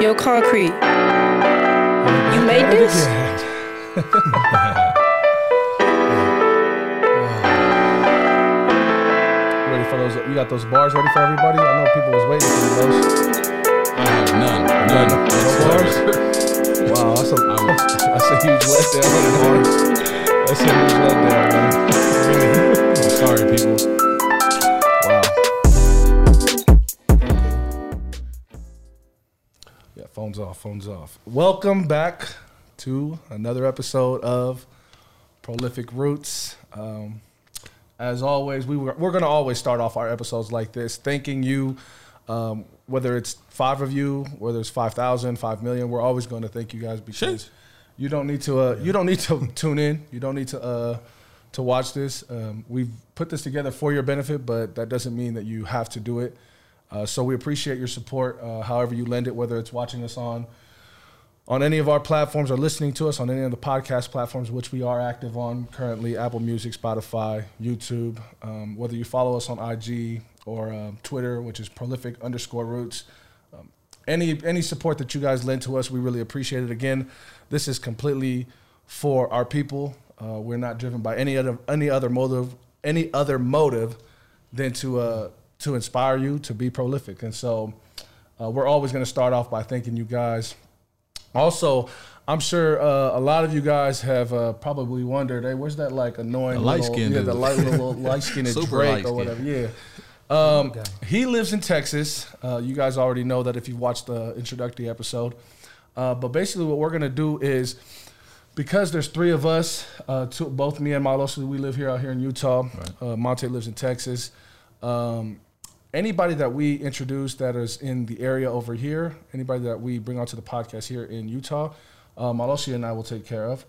Yo, Concrete. You made this? ready for those? You got those bars ready for everybody? I know people was waiting for those. I have none. None. No bars? Wow, that's a, I was- that's a huge letdown. That's a huge letdown, man. I'm sorry, people. Phones off, phones off. Welcome back to another episode of Prolific Roots. Um, as always, we were, we're going to always start off our episodes like this, thanking you. Um, whether it's five of you, whether it's 5,000, 5 million, we're always going to thank you guys because Shit. you don't need to. Uh, You don't need to tune in. You don't need to uh, to watch this. Um, we've put this together for your benefit, but that doesn't mean that you have to do it. Uh, so we appreciate your support, uh, however you lend it, whether it's watching us on on any of our platforms or listening to us on any of the podcast platforms, which we are active on currently Apple Music, Spotify, YouTube. Um, whether you follow us on IG or um, Twitter, which is prolific underscore roots. Um, any any support that you guys lend to us, we really appreciate it. Again, this is completely for our people. Uh, we're not driven by any other any other motive any other motive than to uh, to inspire you to be prolific. And so uh, we're always going to start off by thanking you guys also, I'm sure uh, a lot of you guys have uh, probably wondered, hey, where's that like annoying The little, light-skinned yeah, the light little light skinned Super Drake or light-skinned. whatever, yeah. Um, he lives in Texas. Uh, you guys already know that if you watched the introductory episode. Uh, but basically, what we're gonna do is because there's three of us, uh, two, both me and Malo, so we live here out here in Utah. Uh, Monte lives in Texas. Um, anybody that we introduce that is in the area over here, anybody that we bring onto the podcast here in Utah, Maloshi and I will take care of.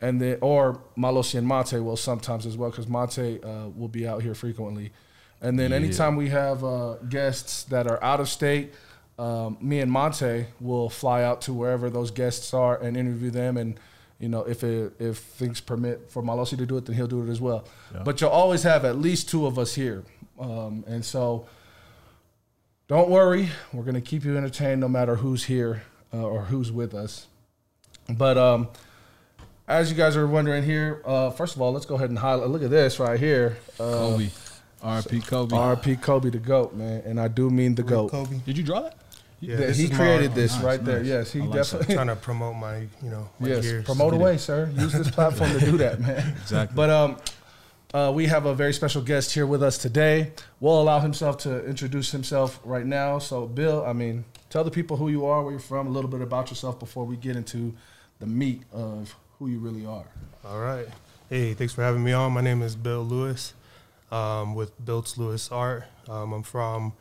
And then, or Maloshi and Mate will sometimes as well, because Mate uh, will be out here frequently. And then, Yeah. anytime we have uh, guests that are out of state, um, me and Monte will fly out to wherever those guests are and interview them. And you know, if it, if things permit for Malosi to do it, then he'll do it as well. But you'll always have at least two of us here, um, and so don't worry, we're gonna keep you entertained no matter who's here uh, or who's with us. But um, as you guys are wondering here, uh, first of all, let's go ahead and highlight. Look at this right here. Uh, Kobe. R.P. Kobe. RP Kobe the goat, man, and I do mean the goat. Kobe. Did you draw that? Yeah, That he created this nice, right there. Yes, he like definitely. trying to promote my, you know, my Yes, gears. promote away, sir. Use this platform to do that, man. Exactly. But um, uh, we have a very special guest here with us today. We'll allow himself to introduce himself right now. So, Bill, I mean, tell the people who you are, where you're from, a little bit about yourself before we get into the meat of who you really are. All right. Hey, thanks for having me on. My name is Bill Lewis um, with Built Lewis Art. Um, I'm from,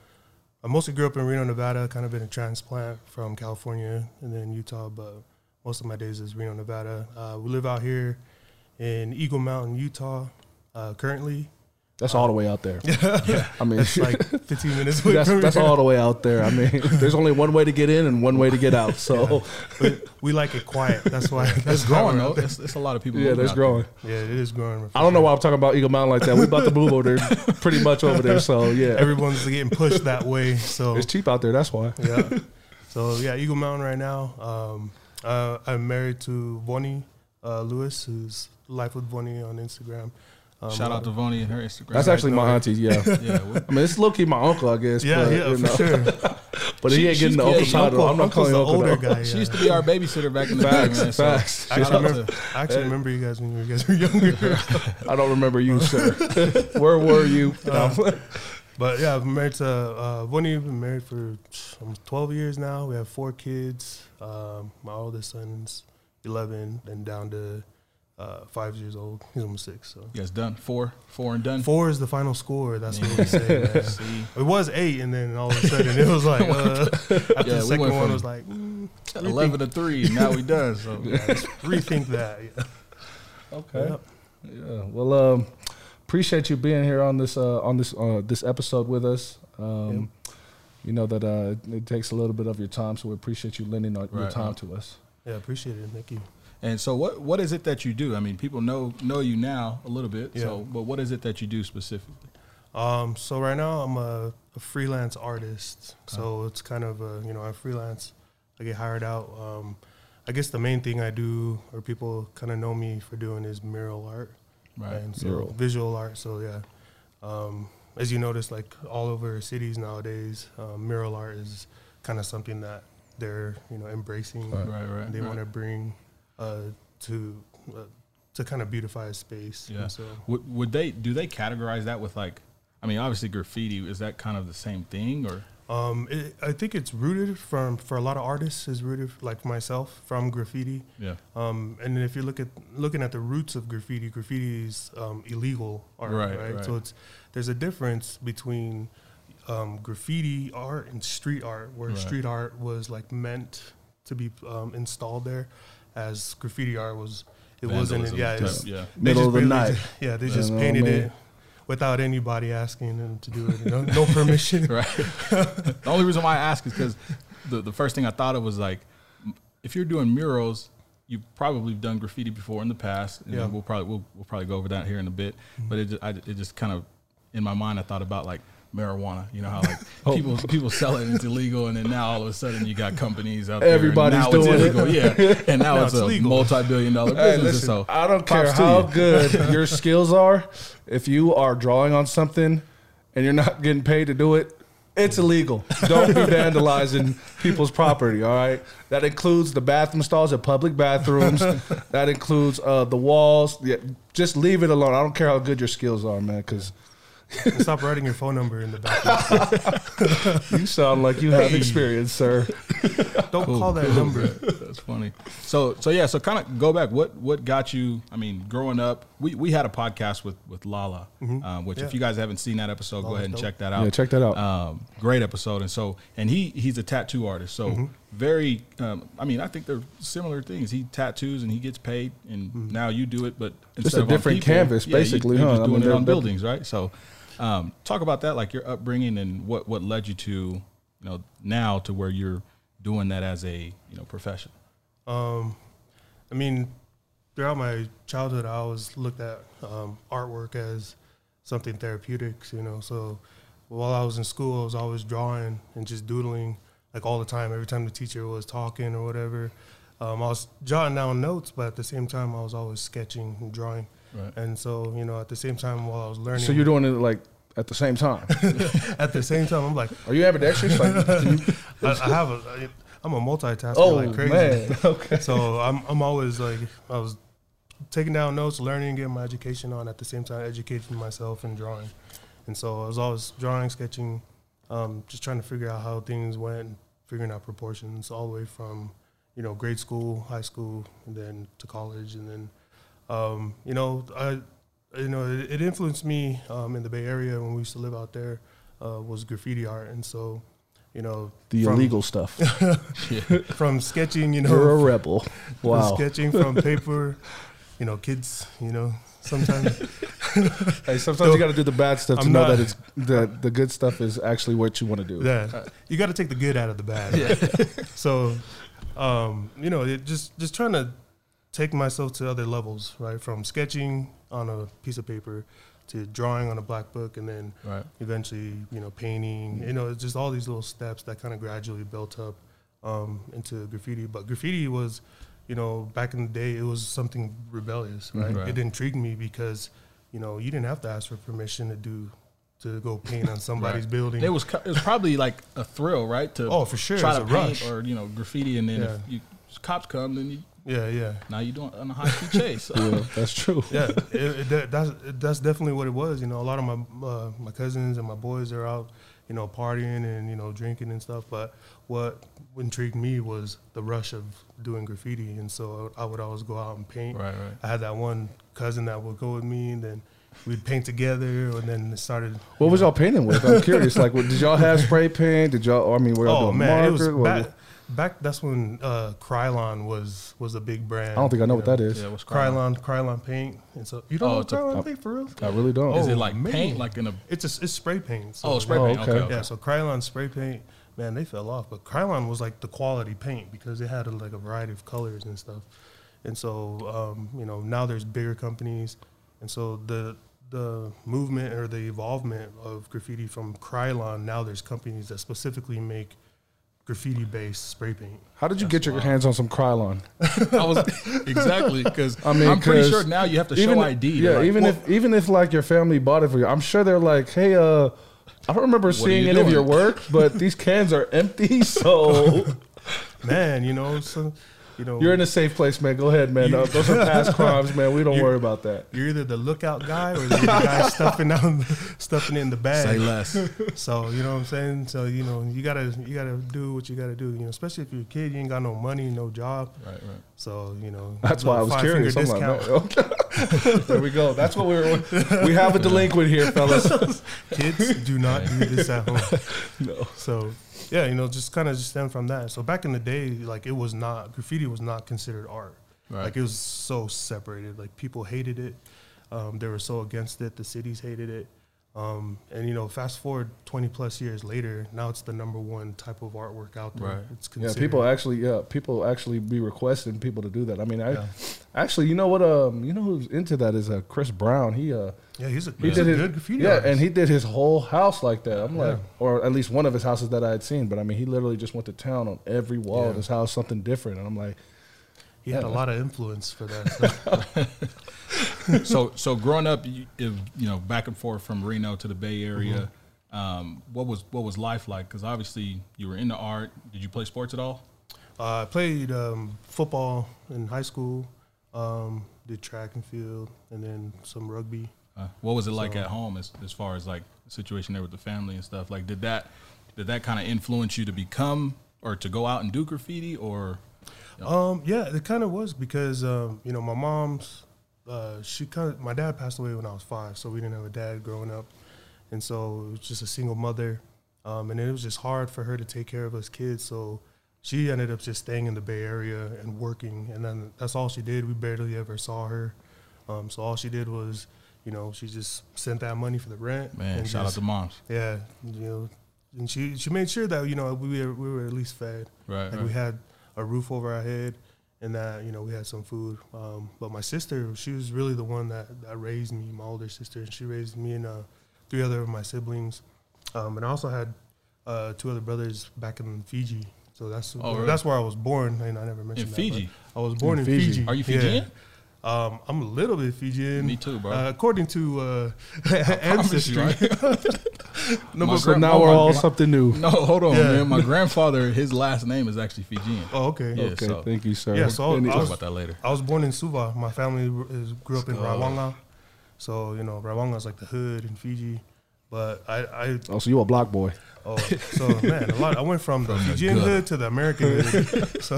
I mostly grew up in Reno, Nevada, kind of been a transplant from California and then Utah, but most of my days is Reno, Nevada. Uh, we live out here in Eagle Mountain, Utah, uh, currently. That's all the way out there. I mean, It's like 15 minutes away that's, that's all the way out there. I mean, there's only one way to get in and one way to get out. So, we, we like it quiet. That's why. That's It's growing though. It's, it's a lot of people. yeah, there's out growing. Yeah, it is growing. I don't know why I'm talking about Eagle Mountain like that. We're about to move over there, pretty much over there. So, yeah. Everyone's getting pushed that way. So It's cheap out there. That's why. yeah. So yeah, Eagle Mountain right now. Um, uh, I'm married to Vonnie uh, Lewis, who's Life with Vonnie on Instagram. Um. Shout out to Vonnie and her Instagram. That's actually my auntie. Yeah. yeah. we- I mean, it's low key my uncle, I guess. yeah, but, yeah, you for sure. But he ain't getting the uncle yeah, title. Uncle- I'm not calling the him uncle. older though. guy. She used to be our babysitter back in the Facts, day, man. So facts. I actually remember. to- I actually remember you guys when you guys were younger. I don't remember you, sir. Where were you? but yeah, I've been married to uh, Vonnie. We've been married for 12 years now. We have four kids. Um, my oldest son's 11, and down to uh, five years old. He's almost six. So guys done four, four and done. four is the final score. That's what Yeah. we say. It was eight, and then all of a sudden it was like uh, after Yeah, the second went one was like mm, eleven to three. and Now we done. So yeah, rethink that. Yeah. Okay. Yep. Yeah. Well, um, appreciate you being here on this uh, on this uh, this episode with us. Um, You know that uh, it takes a little bit of your time, so we appreciate you lending our, your time right. to us. Yeah, appreciate it. Thank you. And so, what what is it that you do? I mean, people know know you now a little bit. So, Yeah. but what is it that you do specifically? Um, so right now I'm a, a freelance artist. So it's kind of a, you know I freelance I get hired out. Um, I guess the main thing I do, or people kind of know me for doing, is mural art, Right. and so Mural. visual art. So yeah, um, as you notice, like all over cities nowadays, um, mural art is kind of something that they're you know embracing. Right. Right. Right. they right. want to bring to uh, to kind of beautify a space. Yeah. And so Would, would they do they categorize that with like? I mean, obviously graffiti is that kind of the same thing or? um, it, I think it's rooted from for a lot of artists is rooted like myself from graffiti. Yeah. Um, and then if you look at looking at the roots of graffiti, graffiti is um, illegal art, Right, right, right. So it's there's a difference between um, graffiti art and street art, where Right. street art was like meant to be um, installed there, as graffiti art was it wasn't. Vandalism Yeah, type, it's, yeah. Middle of the really night. ju- yeah, they just know painted mean? it without anybody asking them to do it. You know, no permission. Right. the only reason why I ask is because the, the first thing I thought of was like, if you're doing murals, you've probably done graffiti before in the past. And Yeah. Mm-hmm. We'll probably we'll, we'll probably go over that here in a bit. But it just, I, it just kind of in my mind I thought about like marijuana. You know how like Oh. people people sell it, it's illegal, and then now all of a sudden you got companies out there. and Everybody's doing it's it. illegal. Yeah, and now, Now it's, it's a legal. multi-billion dollar Hey, business. listen, so I don't care how you. good your skills are. If you are drawing on something and you're not getting paid to do it, it's illegal. Don't be vandalizing people's property. All right, that includes the bathroom stalls at public bathrooms. that includes uh, the walls. Yeah, just leave it alone. I don't care how good your skills are, man. Because Stop writing your phone number in the back. you sound like you have experience, sir. Don't call that number. That's funny. So so yeah, so kind of go back. What what got you? I mean, growing up, we, we had a podcast with with Lala, um, which if you guys haven't seen that episode, go ahead and dope. check that out. Yeah, check that out. Um, great episode. And so and he he's a tattoo artist. So very. Um, I mean, I think they're similar things. He tattoos and he gets paid, and now you do it, but instead a different people, canvas, yeah, you- basically, You're huh? just I doing mean, it on buildings, right? So. Um, talk about that, like your upbringing and what, what led you to, you know, now to where you're doing that as a, you know, profession. Um, I mean, throughout my childhood, I always looked at um, artwork as something therapeutic, you know. So while I was in school, I was always drawing and just doodling like all the time. Every time the teacher was talking or whatever, um, I was jotting down notes, but at the same time, I was always sketching and drawing. Right. And so, you know, at the same time, while I was learning, So you're doing it like at the same time. at the same time, I'm like, Are you ambidextrous? Like, I, I have a, I, I'm a multitasker oh like crazy. man, okay. so I'm I'm always like I was taking down notes, learning, getting my education on at the same time, educating myself and drawing. And so I was always drawing, sketching, um, just trying to figure out how things went, figuring out proportions all the way from you know grade school, high school, and then to college, and then um, you know I you know it, it influenced me um, in the Bay Area when we used to live out there uh, was graffiti art, and so you know The from- illegal stuff. from sketching, you know, You're a rebel. from Wow. sketching from paper. You know, kids. You know, sometimes Hey, sometimes you got to do the bad stuff to I'm know not- that it's the the good stuff is actually what you want to do. yeah, you got to take the good out of the bad. Yeah. so, um, you know, it just just trying to take myself to other levels, right? From sketching on a piece of paper to drawing on a black book, and then Right. eventually, you know, painting. You know, it's just all these little steps that kind of gradually built up um, into graffiti. But graffiti was, you know, back in the day, it was something rebellious, right? Right. It intrigued me because, you know, you didn't have to ask for permission to do to go paint on somebody's Right. building. It was it was probably like a thrill, right? To Oh, for sure, try to paint rush. or you know graffiti, and then Yeah. if you cops come, then you yeah, yeah. now you're doing on a high speed chase. Yeah, that's true. yeah, it, it, that- that's that's definitely what it was. You know, a lot of my uh, my cousins and my boys are out, you know, partying and you know drinking and stuff. But what intrigued me was the rush of doing graffiti, and so I would always go out and paint. Right, right. I had that one cousin that would go with me, and then we'd paint together, and then it started. What was know- y'all painting with? I'm curious. Like, did y'all have spray paint? Did y'all? I mean, were y'all Oh doing man, it was marker? What- back. Back that's when uh, Krylon was was a big brand. I don't think I know what that is. Yeah, what's Krylon? Krylon Krylon paint, and so you don't Oh, know it's a- Krylon paint for real? I really don't. Is Oh, it like man. paint, like in a? It's a, it's spray paint. So Oh, spray Oh, paint. okay. Okay, okay. Yeah, so Krylon spray paint, man, they fell off. But Krylon was like the quality paint because it had a, like a variety of colors and stuff. And so, um, you know, now there's bigger companies, and so the the movement or the evolvement of graffiti from Krylon. Now there's companies that specifically make graffiti based spray paint. How did you get your hands on some Krylon? I was exactly because I I mean, mean, I'm pretty sure now you have to even show if- ID. Yeah, like, even well, if even if like your family bought it for you, I'm sure they're like, hey, uh, I don't remember seeing you any of your work, but these cans are empty, so Man, you know, so you know, you're in a safe place, man. Go ahead, man. Uh, those are past crimes, man. We don't worry about that. you're either the lookout guy or the guy stuffing out stuffing in the bag. say less. So you know what I'm saying. So you know you gotta you gotta do what you gotta do. You know, especially if you're a kid, you ain't got no money, no job. right, right. So you know That's why I was five-finger curious. I'm like, okay. there we go. That's what we were. We have a delinquent here, fellas. Kids do not do this at home. No. So yeah, you know, just kind of just stem from that. So back in the day, like it was not graffiti was not considered art. Right. Like it was so separated. Like people hated it. Um, they were so against it. The cities hated it. Um, and you know, fast forward twenty plus years later, now it's the number one type of artwork out there. Right. It's Yeah, considered. people actually, yeah, people actually be requesting people to do that. I mean, I Yeah. actually, you know what? Um, you know who's into that is uh, Chris Brown. He uh, Yeah, he's a, he he's did a his good graffiti yeah, artist. and he did his whole house like that. I'm like, Yeah. or at least one of his houses that I had seen. But I mean, he literally just went to town on every wall of his house, something different. And I'm like, he had a lot of influence for that. So, so so growing up, you, if, you know, back and forth from Reno to the Bay Area, Mm-hmm. um, what was what was life like? Because obviously you were into art. Did you play sports at all? uh, I played um, football in high school, um, did track and field, and then some rugby. Uh, what was it like So- at home as as far as like the situation there with the family and stuff? Like, did that did that kind of influence you to become or to go out and do graffiti or? Um, yeah, it kind of was because um, you know my mom's uh, she kind of my dad passed away when I was five, so we didn't have a dad growing up, and so it was just a single mother, um, and it was just hard for her to take care of us kids. So she ended up just staying in the Bay Area and working, and then that's all she did. We barely ever saw her, um, so all she did was, you know, she just sent that money for the rent. Man, shout out to moms. yeah, you know, and she she made sure that you know we were, we were at least fed. Right, Like we had a roof over our head, and that you know we had some food. Um, but my sister, she was really the one that, that raised me. My older sister, and she raised me and uh, three other of my siblings. Um, and I also had uh, two other brothers back in Fiji. So that's Oh, really? that's where I was born, and I never In mentioned that, Fiji. I was born In in, Fiji. Fiji. Are you Yeah. Fijian? Um, I'm a little bit Fijian. Me too, bro. Uh, according to uh, promise you, ancestry. no, My but so gra- now oh, we're all God. something new. No, hold on, Yeah. man. My grandfather, his last name is actually Fijian. Oh, okay. Yeah. okay, so- thank you, sir. Yeah, so I Any- was- Talk about that later. I was born in Suva. My family is, grew up in Oh. Raiwaqa. So, you know, Raiwaqa is like the hood in Fiji. But I, I oh, so you a block boy? oh, so man, a lot. I went from, the From the Fijian gutter. hood to the American hood. so,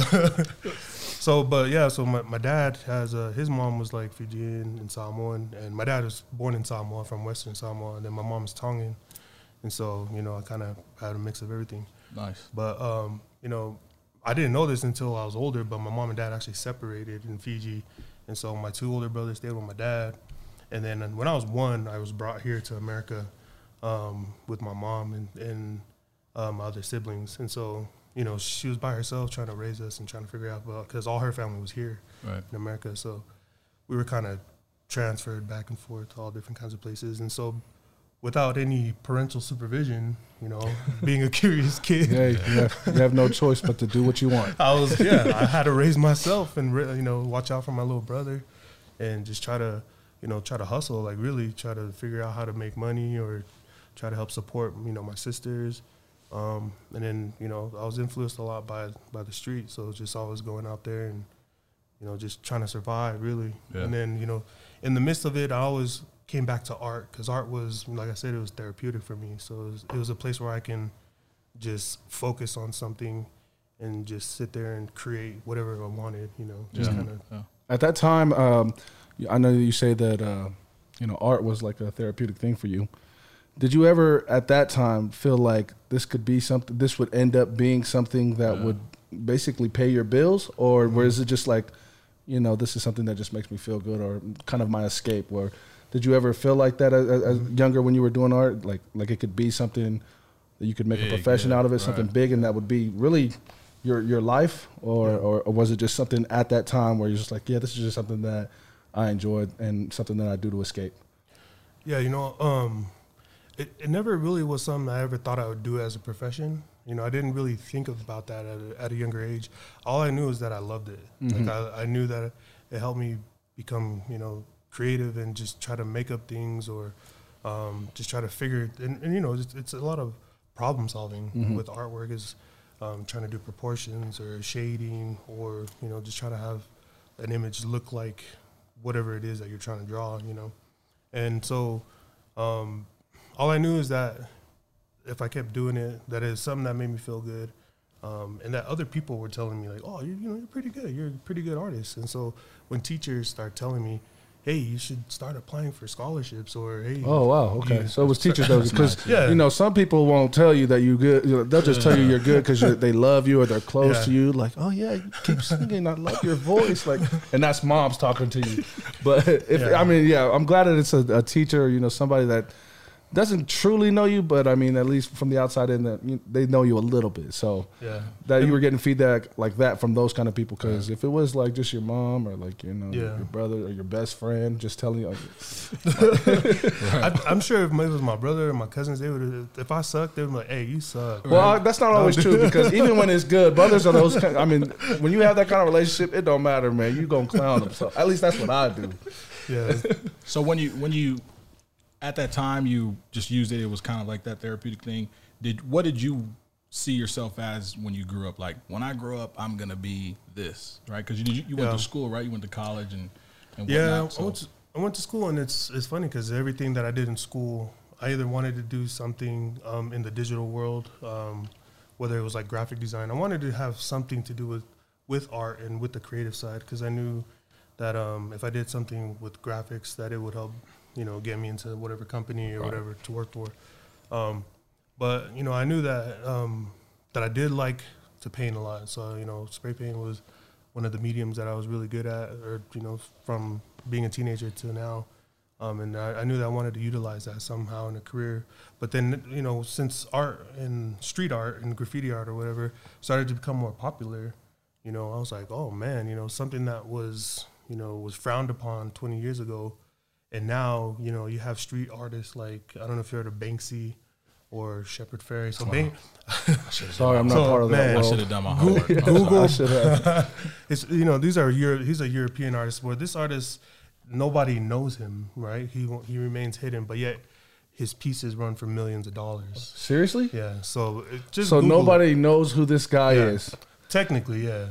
so, but yeah, so my, my dad has, uh, his mom was like Fijian and Samoan. And my dad was born in Samoa from Western Samoa. And then my mom is Tongan. And so, you know, I kind of had a mix of everything. Nice. But um, you know, I didn't know this until I was older. But my mom and dad actually separated in Fiji, and so my two older brothers stayed with my dad. And then when I was one, I was brought here to America um, with my mom and, and uh, my other siblings. And so you know, she was by herself trying to raise us and trying to figure out because all her family was here Right. in America. So we were kind of transferred back and forth to all different kinds of places. And so without any parental supervision, you know, being a curious kid, Yeah, you have, you have no choice but to do what you want. I was yeah, I had to raise myself and re- you know watch out for my little brother, and just try to you know try to hustle like really try to figure out how to make money or try to help support you know my sisters, um, and then you know I was influenced a lot by by the street, so just always going out there and you know just trying to survive really, Yeah. and then you know in the midst of it I always came back to art because art was like I said it was therapeutic for me, so it was, it was a place where I can just focus on something and just sit there and create whatever I wanted, you know, just Yeah. kind of. Yeah. At that time, um, I know you say that uh, you know art was like a therapeutic thing for you. Did you ever, at that time, feel like this could be something? This would end up being something that Yeah. would basically pay your bills, or was it just like, you know, this is something that just makes me feel good, or kind of my escape? Or did you ever feel like that as, as younger when you were doing art, like like it could be something that you could make Big, a profession yeah, out of it, something big, and that would be really your your life, or, Yeah. or or was it just something at that time where you're just like, yeah, this is just something that I enjoyed and something that I do to escape? Yeah, you know, um, it, it never really was something I ever thought I would do as a profession. You know, I didn't really think about that at a, at a younger age. All I knew is that I loved it. Like I, I knew that it helped me become, you know, creative and just try to make up things or um, just try to figure. And, and you know, it's, it's a lot of problem solving with artwork. Is um, trying to do proportions or shading or you know just try to have an image look like whatever it is that you're trying to draw. You know, and so um, all I knew is that if I kept doing it, that is something that made me feel good, um, and that other people were telling me like, "Oh, you, you know, you're pretty good. You're a pretty good artist." And so when teachers start telling me, "Hey, you should start applying for scholarships," or "Hey, Oh wow, okay. So it was teachers though, because Yeah. you know some people won't tell you that you good. You know, they'll just tell you you're good because they love you or they're close Yeah. to you. Like, oh yeah, keep singing. I love your voice. Like, and that's moms talking to you. But if Yeah. I mean, yeah, I'm glad that it's a, a teacher. You know, somebody that doesn't truly know you, but I mean, at least from the outside in, that they know you a little bit. So yeah, that you were getting feedback like that from those kind of people. Because if it was like just your mom or like you know Yeah. your brother or your best friend just telling you, like, I, I'm sure if it was my brother or my cousins, they would. If I sucked, they would be like, "Hey, you suck." Well, that's not always true because even when it's good, brothers are those. Kind, I mean, when you have that kind of relationship, it don't matter, man. You gonna clown them. So at least that's what I do. Yeah, So when you when you at that time you just used it, it was kind of like that therapeutic thing. Did what did you see yourself as when you grew up? Like when I grow up, I'm gonna be this, right? Because you you went Yeah. to school, right? You went to college and and yeah. whatnot, I went to I went to school, and it's it's funny because everything that I did in school, I either wanted to do something um, in the digital world, um, whether it was like graphic design. I wanted to have something to do with with art and with the creative side because I knew that um, if I did something with graphics, that it would help, you know, get me into whatever company or Right. whatever to work for. Um, but you know, I knew that um, that I did like to paint a lot. So you know, spray paint was one of the mediums that I was really good at, or you know, from being a teenager to now. Um, and I, I knew that I wanted to utilize that somehow in a career. But then, you know, since art and street art and graffiti art or whatever started to become more popular, you know, I was like, oh man, you know, something that was, you know, was frowned upon 20 years ago. And now, you know, you have street artists like, I don't know if you heard of Banksy or Shepard Fairey. So, Bank, Sorry, I'm not So, part of that man, I should have done my homework. Google. I should have. it's you know these are Euro, he's a European artist where this artist nobody knows him right he he remains hidden but yet his pieces run for millions of dollars Seriously? yeah so just So Google nobody knows who this guy Yeah. is. technically yeah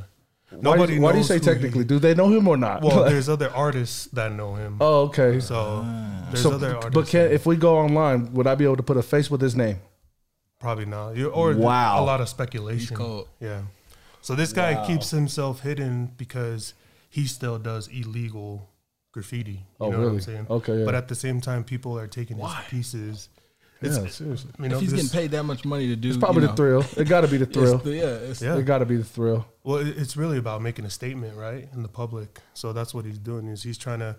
Why, do you- why do you say who he- technically? Do they know him or not? well there's other artists that know him oh, okay. so ah. there's So, other artists but can, if we go online, would I be able to put a face with his name? probably not You- or Wow. a lot of speculation cold. yeah so this guy Wow. keeps himself hidden because he still does illegal graffiti you Oh, know what really? i'm saying Okay, yeah. but at the same time people are taking Why? his pieces yeah, seriously. you know, if he's this- getting paid that much money to do, It's probably you the thrill. It got to be the it's thrill. the- yeah, it's, Yeah. It got to be the thrill. Well, it's really about making a statement, right, in the public. So that's what he's doing. Is he's trying to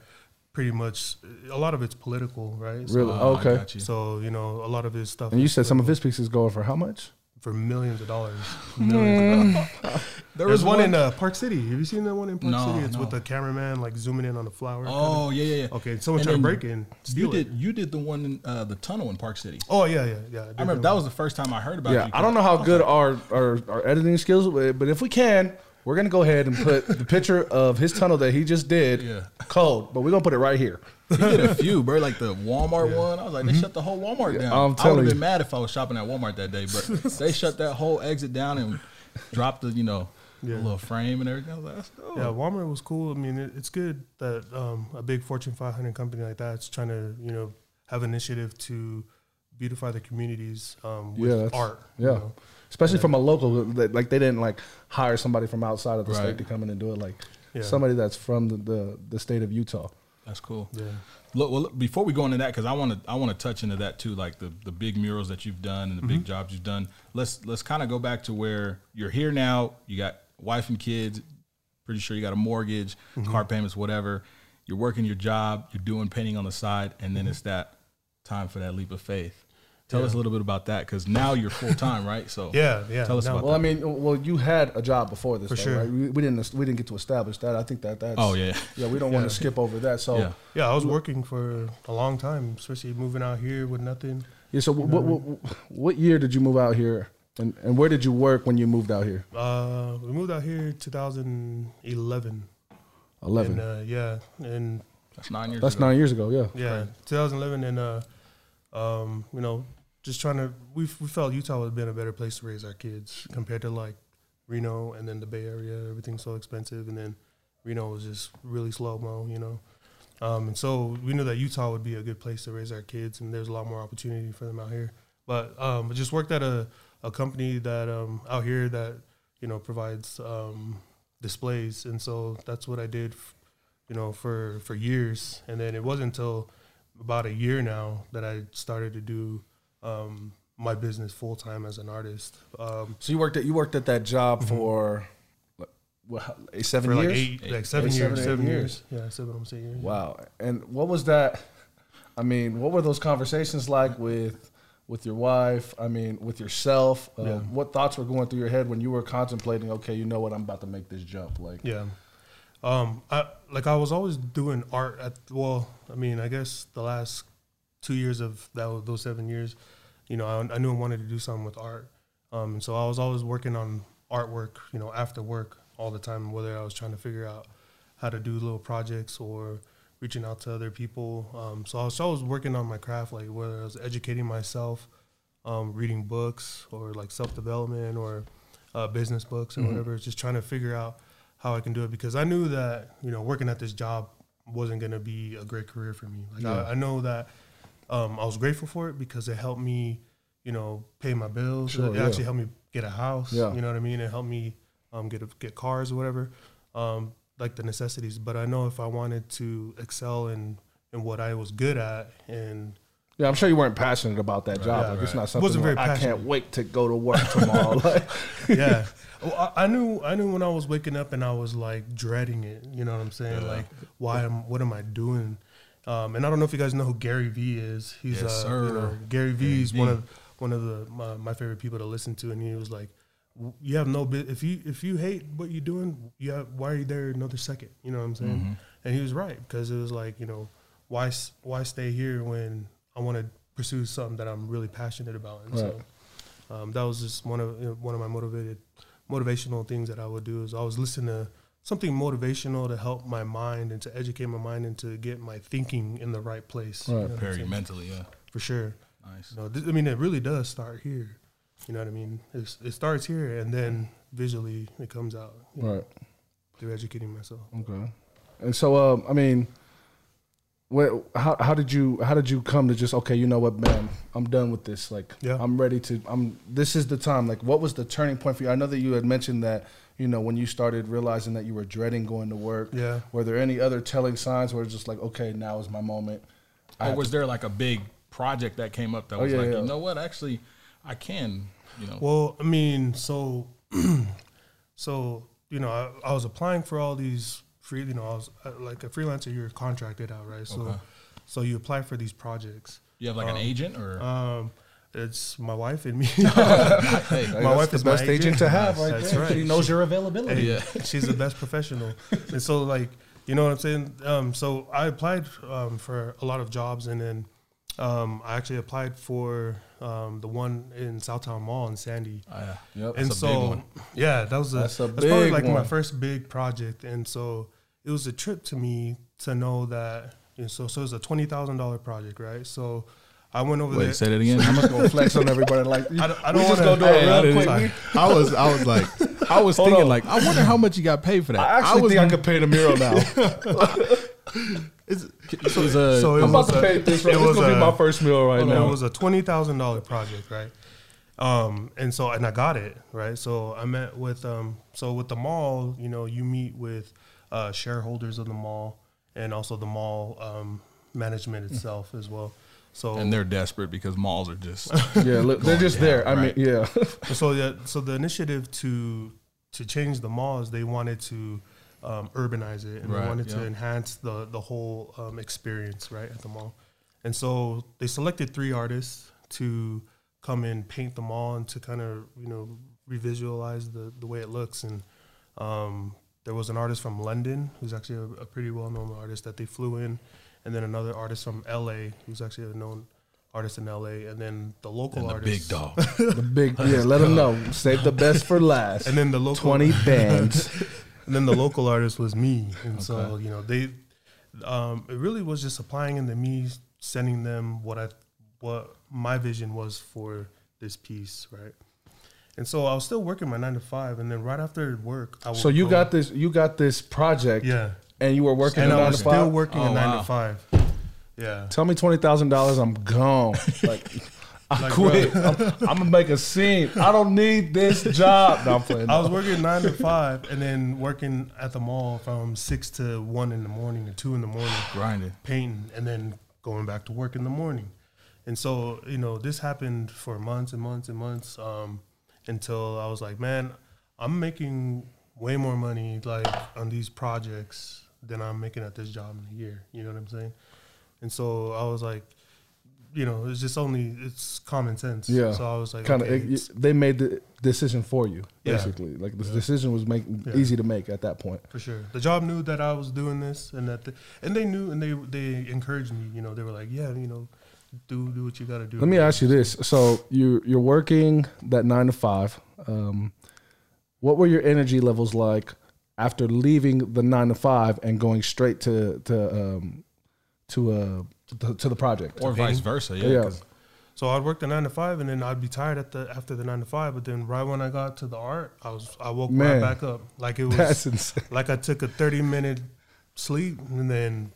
pretty much a lot of it's political, right? So, Really? Oh, I okay. got you. So you know, a lot of his stuff. And you is said some of his pieces going for how much? For millions of dollars. Millions of dollars. There was one in uh, Park City. Have you seen that one in Park No, City? It's no. with the cameraman like zooming in on the flower. kinda. Oh yeah, yeah, yeah. okay. Someone And tried to break in. You Steal it. did you did the one in uh, the tunnel in Park City. Oh yeah, yeah, yeah. I remember that was the first time I heard about Yeah, you. I don't know how good our, our our editing skills, but if we can, we're gonna go ahead and put the picture of his tunnel that he just did. Yeah. Cold, but we're gonna put it right here. He did a few, bro. Like the Walmart one. I was like, they shut the whole Walmart down. I'm I would have been mad if I was shopping at Walmart that day, but they shut that whole exit down and dropped the, you know, the Yeah. little frame and everything. I was like, that's cool. Yeah, Walmart was cool. I mean, it, it's good that um, a big Fortune 500 company like that's trying to, you know, have initiative to beautify the communities um, with Yeah, that's- art. you yeah. know. Especially from a local, like they didn't like hire somebody from outside of the Right. state to come in and do it. Like Yeah. somebody that's from the, the the state of Utah. That's cool. Yeah. Look, well, look, before we go into that, because I want to, I want to touch into that too, like the the big murals that you've done and the Mm-hmm. big jobs you've done. Let's let's kind of go back to where you're here now. You got wife and kids. Pretty sure you got a mortgage, Mm-hmm. car payments, whatever. You're working your job. You're doing painting on the side, and then it's that time for that leap of faith. Tell us a little bit about that, because now you're full time, right? So Yeah, yeah. Tell us No, about Well, I mean, well, you had a job before this, For though, sure. right? We, we didn't we didn't get to establish that. I think that that's Oh yeah, yeah. We don't want to skip over that. So yeah. yeah. Yeah, I was working for a long time, especially moving out here with nothing. Yeah. So what, what what what year did you move out here? And and where did you work when you moved out here? Uh, we moved out here 2011. Eleven. And, uh, yeah, and That's nine years. That's ago. nine years ago. Yeah. yeah, 2011, and uh, um, you know, just trying to we we felt Utah would have been a better place to raise our kids compared to like Reno and then the Bay Area. Everything's so expensive, and then Reno was just really slow mo, you know. Um, and so we knew that Utah would be a good place to raise our kids, and there's a lot more opportunity for them out here. But um, just worked at a, a company that um, out here that you know provides um, displays, and so that's what I did, f- you know, for for years. And then it wasn't until about a year now that I started to do um, my business full time as an artist. Um, So you worked at you worked at that job for what, what, eight, seven for years. like eight, like seven Eight, years, seven, eight seven years. years. Yeah, seven, almost eight years. Wow. And what was that? I mean, what were those conversations like with with your wife? I mean, with yourself? Uh, Yeah. What thoughts were going through your head when you were contemplating? Okay, you know what? I'm about to make this jump. Like, Yeah. Um, I like I was always doing art at well, I mean, I guess the last two years of that those seven years, you know, I, I knew I wanted to do something with art. Um, and so I was always working on artwork, you know, after work all the time, whether I was trying to figure out how to do little projects or reaching out to other people. Um, so I was always working on my craft, like whether I was educating myself, um, reading books or like self development or uh, business books or Mhm. whatever, just trying to figure out how I can do it because I knew that you know working at this job wasn't going to be a great career for me. Like Yeah. I, I know that um, I was grateful for it because it helped me, you know, pay my bills. Sure, it yeah. actually helped me get a house. Yeah. You know what I mean? It helped me um, get a, get cars or whatever, um, like the necessities. But I know if I wanted to excel in in what I was good at and yeah, I'm sure you weren't passionate about that job. Yeah, like, it's not something. Wasn't very I can't wait to go to work tomorrow. like, yeah. Well, I, I knew I knew when I was waking up and I was like dreading it. You know what I'm saying? Yeah. Like, why am what am I doing? Um, and I don't know if you guys know who Gary Vee is. He's Yes, uh, you sir. know, Gary Vee is one of one of the my, my favorite people to listen to, and he was like, "You have no bit if you if you hate what you're doing, you have, why are you there another second? You know what I'm saying? Mhm. And he was right because it was like you know why why stay here when I want to pursue something that I'm really passionate about, and so um, that was just one of you know, one of my motivated motivational things that I would do is I was listening to something motivational to help my mind and to educate my mind and to get my thinking in the right place. Right. know you mentally, yeah. for sure. Nice. You know, th- I mean, it really does start here. You know what I mean? It's, it starts here, and then visually it comes out you know, right. through educating myself. Okay. And so, um, I mean, what, how, how did you how did you come to just okay? You know what, man, I'm done with this. Like, Yeah. I'm ready to. I'm. This is the time. Like, what was the turning point for you? I know that you had mentioned that. You know, when you started realizing that you were dreading going to work. Yeah. Were there any other telling signs where it's just like, okay, now is my moment? I Or have was there like a big project that came up that Oh, was yeah, like, yeah. you know what, actually, I can, you know. Well, I mean, so, so you know, I, I was applying for all these free. You know, I was uh, like a freelancer. You're contracted out, right? So, Okay. so you apply for these projects. you have like an agent or Um, it's my wife and me. hey, my wife the is best my agent to have, right That's there. right. She knows your availability. Hey, Yeah. she's the best professional. and so, like, you know what I'm saying? Um, so I applied um, for a lot of jobs, and then um, I actually applied for um, the one in Southtown Mall in Sandy. uh, Yep. and That's a big so, one. yeah, that was a, That's a that's probably like my first big project, and so it was a trip to me to know that. You know, so, so it was a twenty thousand dollar project, right? So I went over there. wait, say that again. I'm just gonna flex on everybody. Like, I don't, I don't just wanna, gonna do it Hey, I real quick. Sorry. I was, I was like, I was Hold thinking on. like, I wonder how much you got paid for that. I actually was, think I could pay the mural now. It was a, So it I'm was about to a- pay this. Right. This was gonna be my first mural right Hold on, now. It was a twenty thousand dollar project, right? Um, and so and I got it right. So I met with um, so with the mall, you know, you meet with uh, shareholders of the mall and also the mall um, management itself as well. So and they're desperate because malls are just yeah, look, they're just down, there. I right. mean, yeah. so yeah, so the initiative to to change the malls, they wanted to um, urbanize it and Right, they wanted to enhance the the whole um, experience right at the mall. And so they selected three artists to come and paint the mall and to kind of you know revisualize the the way it looks. And um, there was an artist from London who's actually a, a pretty well known artist that they flew in, and then another artist from L.A. who's actually a known artist in LA, and then the local And the artists. big dog. The big yeah. Let them know. Save the best for last. And then the local twenty bands. and then the local artist was me, and so you know they, um, it really was just applying into me, sending them what I, what my vision was for this piece, right? And so I was still working my nine to five, and then right after work, I would So you go- got this. You got this project. yeah, And you were working and a I nine was to still five. working Oh, a nine wow. to five. Yeah, Tell me twenty thousand dollars. I'm gone. Like. I Like, quit. I'm, I'm gonna make a scene. I don't need this job. No, I'm playing. I was working nine to five, and then working at the mall from six to one in the morning to two in the morning. Grinding. painting and then going back to work in the morning. And so, you know, this happened for months and months and months um, until I was like, man, I'm making way more money like on these projects than I'm making at this job in a year. You know what I'm saying? And so I was like, you know, it's just only it's common sense. Yeah. So I was like, kind of. okay, they made the decision for you, Yeah. basically. Like the decision was make, Yeah. easy to make at that point. for sure. The job knew that I was doing this, and that, the, and they knew, and they they encouraged me. You know, they were like, yeah, you know, do do what you got to do. Let me ask you this: So you you're working that nine to five. Um, what were your energy levels like after leaving the nine to five and going straight to to um, to uh to, to the project? Or vice versa. Yeah. Yeah. 'cause So I'd work the nine to five, and then I'd be tired at the after the nine to five. But then right when I got to the art, I was I woke Man. right back up, like it was That's insane. like I took a thirty minute sleep, and then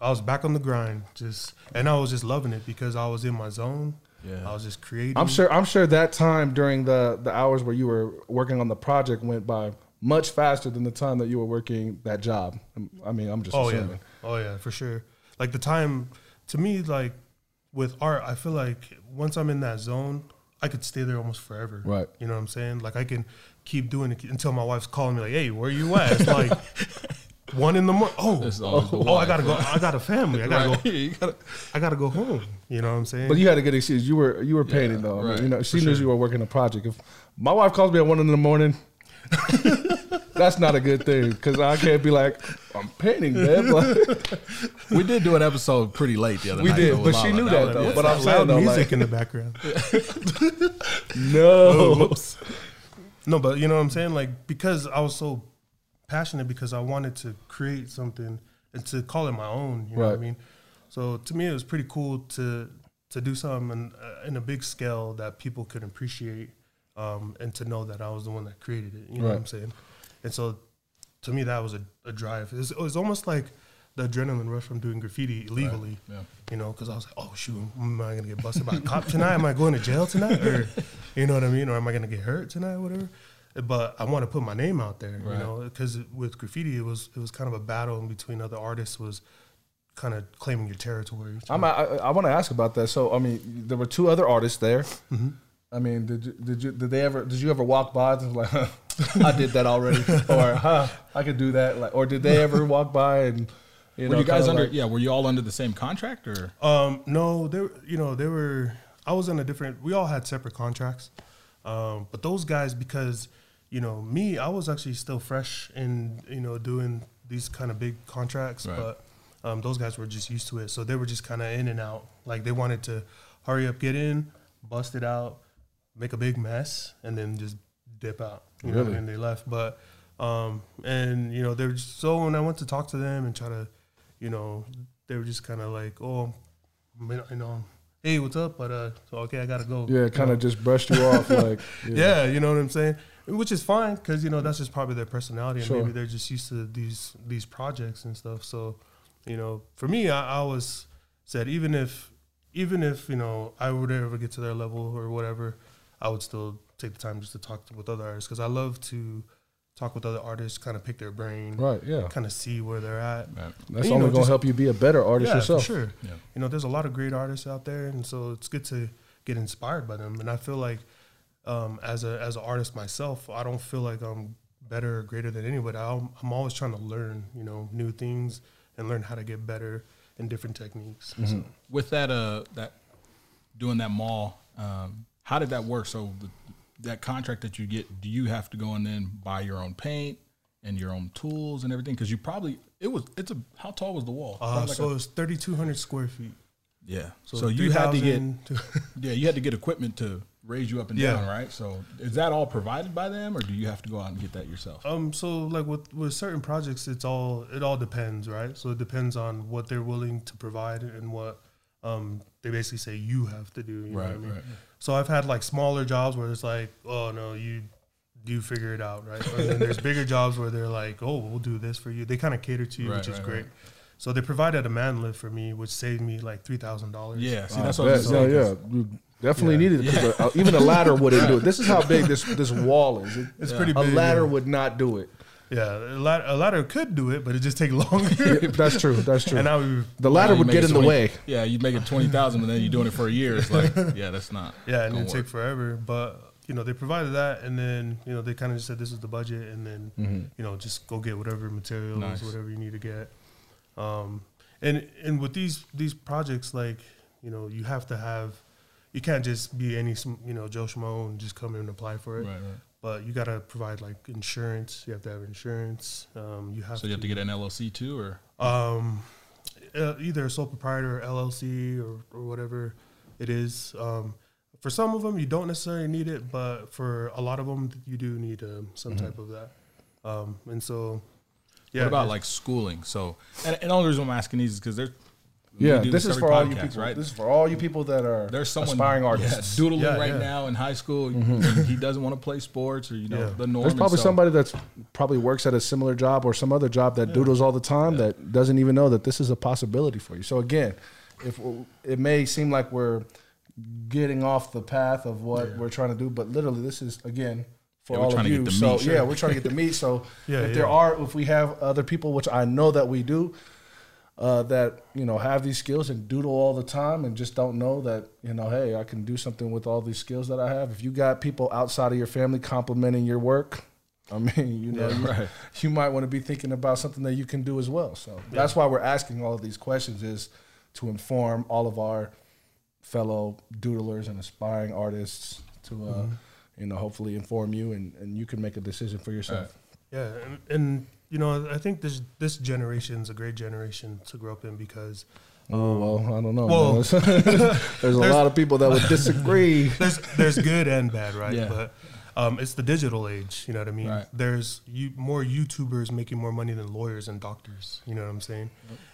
I was back on the grind. Just and I was just loving it because I was in my zone. Yeah. I was just creating. I'm sure. I'm sure that time during the the hours where you were working on the project went by much faster than the time that you were working that job. I mean, I'm just Oh assuming. yeah, oh yeah, for sure. Like the time to me, like with art, I feel like once I'm in that zone, I could stay there almost forever. Right. You know what I'm saying? Like I can keep doing it until my wife's calling me like, "Hey, where you at?" It's like one in the morning. Oh, It's oh, always the oh, I gotta go. I got a family. I gotta Right. go. You gotta- I gotta go home. You know what I'm saying? But you had a good excuse. You were you were painting though. I mean, you know, she for knew sure. you were working a project. If my wife calls me at one in the morning, that's not a good thing because I can't be like I'm painting, man. Like, we did do an episode pretty late the other We night. We did, though, but with she knew that, was- though. yeah. But I'm Loud saying though, music like- in the background. no, No, but you know what I'm saying? Like because I was so passionate because I wanted to create something and to call it my own. You know what I mean? So to me, it was pretty cool to to do something in, uh, in a big scale that people could appreciate um, and to know that I was the one that created it. You know what I'm saying? And so to me, that was a, a drive. It was, it was almost like the adrenaline rush from doing graffiti illegally. Yeah. You know, because I was like, oh shoot, am I gonna get busted by a cop tonight? Am I going to jail tonight? Or you know what I mean? Or am I gonna get hurt tonight? Whatever. But I want to put my name out there, you know, because with graffiti, it was it was kind of a battle in between other artists. Was kind of claiming your territory. I'm, I, I want to ask about that. So I mean, there were two other artists there. Mm-hmm. I mean, did you, did you did they ever did you ever walk by and like huh, I did that already or huh I could do that like or did they ever walk by and you Were know you guys under? like- yeah. Were you all under the same contract or? Um, no, they were, you know, they were, I was in a different, we all had separate contracts. Um, but those guys, because, you know, me, I was actually still fresh in, you know, doing these kind of big contracts, Right. but um, those guys were just used to it. So they were just kind of in and out. Like they wanted to hurry up, get in, bust it out, make a big mess, and then just dip out. You know, Really? and they left. But, um, and, you know, they were just, so when I went to talk to them and try to, you know, they were just kind of like, oh, you know, hey, what's up? But uh, so okay, I gotta go. yeah kind of just brushed you off like yeah. you know what I'm saying. Which is fine because you know that's just probably their personality, and Sure. maybe they're just used to these these projects and stuff. So, you know, for me, I, I always said even if even if you know I would ever get to their level or whatever, I would still take the time just to talk with other artists because I love to talk with other artists, kind of pick their brain, right yeah kind of see where they're at. Right. that's you only know, gonna help you be a better artist yeah, yourself for sure. Yeah. You know, there's a lot of great artists out there, and so it's good to get inspired by them. And I feel like, um, as a as an artist myself, I don't feel like I'm better or greater than anybody. I'm, I'm always trying to learn, you know, new things and learn how to get better in different techniques. Mm-hmm. So, With that, uh, that doing that mall, um, how did that work? So the, that contract that you get, do you have to go and then buy your own paint and your own tools and everything? Because you probably it was it's a how tall was the wall? uh, like so a- it's 3,200 square feet. Yeah. So, you had to get yeah you had to get equipment to raise you up and Yeah. down, right? So is that all provided by them, or do you have to go out and get that yourself? Um, so like with with certain projects, it's all it all depends, right? So it depends on what they're willing to provide and what um they basically say you have to do. You know what I Right, mean? right. So I've had like smaller jobs where it's like, oh no, you do figure it out, right? And then there's bigger jobs where they're like, oh, we'll do this for you. They kind of cater to you, Right, which is right, great. right. So they provided a man lift for me, which saved me like three thousand dollars. Yeah. See, I that's what I was saying. yeah, 'cause- yeah. You definitely Yeah. needed it because uh, even a ladder wouldn't do it. This is how big this this wall is. It- It's pretty a big. ladder yeah. would not do it. Yeah, a ladder, a ladder could do it, but it just take longer. That's true. That's true. and now we the ladder you would get it in the way. Yeah, you make it twenty thousand, and then you're doing it for a year. It's like, yeah, that's not. Yeah, and gonna it take forever. But you know, they provided that, and then you know they kind of just said this is the budget, and then you know just go get whatever materials, Nice. whatever you need to get. Um, and and with these these projects, like you know, you have to have, you can't just be any you know Joe Schmo and just come in and apply for it. Right, right. But you got to provide like insurance. You have to have insurance. Um, you have So you have to get an LLC too, or um, uh, either a sole proprietor, LLC, or, or whatever it is. Um, for some of them, you don't necessarily need it, but for a lot of them, you do need um, some type of that. Um, and so, yeah. what about like schooling? So, and, and the only reason I'm asking these is because there's Yeah, this is for all you people. right? This is for all you people that are There's someone aspiring artists. doodling Yeah, right yeah. now in high school. Mm-hmm. and He doesn't want to play sports, or you know, Yeah. the norm. There's probably so- somebody that's probably works at a similar job or some other job that doodles all the time that doesn't even know that this is a possibility for you. So again, if it may seem like we're getting off the path of what we're trying to do, but literally this is again for Yeah, we're all trying of to you. so meat, yeah, we're trying to get the meat. So Yeah, if yeah. there are, if we have other people, which I know that we do, uh, that you know have these skills and doodle all the time and just don't know that you know hey I can do something with all these skills that I have. If you got people outside of your family complimenting your work, I mean you know you, right. you might want to be thinking about something that you can do as well. So that's why we're asking all of these questions is to inform all of our fellow doodlers and aspiring artists to uh, Mm-hmm. you know hopefully inform you and, and you can make a decision for yourself. yeah, and, and you know, I think this this generation's a great generation to grow up in because Oh well, I don't know. Well, man. there's, a lot of people that would disagree. there's there's good and bad, right? Yeah. But um, it's the digital age. You know what I mean? Right. There's you, more YouTubers making more money than lawyers and doctors. You know what I'm saying?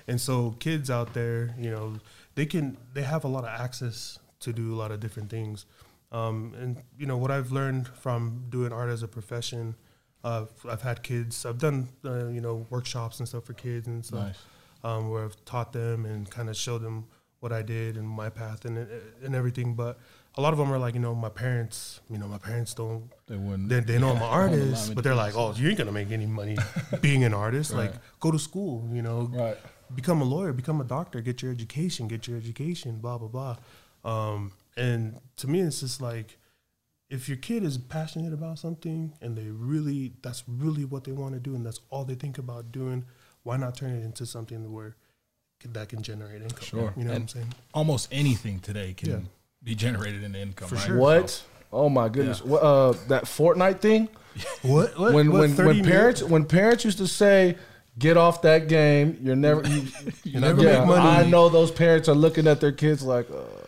And so kids out there, you know, they can they have a lot of access to do a lot of different things. Um, and you know what I've learned from doing art as a profession. Uh, I've had kids. I've done uh, you know workshops and stuff for kids and stuff Nice. um, where I've taught them and kind of showed them what I did and my path and and everything. But a lot of them are like, you know, my parents, you know, my parents don't. They wouldn't. They, they know I'm an yeah, won't allow artist, but they're like, oh, you ain't gonna make any money being an artist. Like, go to school, you know, Right. become a lawyer, become a doctor, get your education, get your education, blah blah blah. Um, and to me, it's just like, if your kid is passionate about something and they really, that's really what they want to do, and that's all they think about doing, why not turn it into something where that can generate income? Sure. You know what I'm saying? Almost anything today can Yeah. be generated in income. For right? sure. What? Oh my goodness! What, uh, that Fortnite thing. What? what when what, when when mil- parents when parents used to say, "Get off that game," you're never. You, You never yeah, make money. I know those parents are looking at their kids like, uh,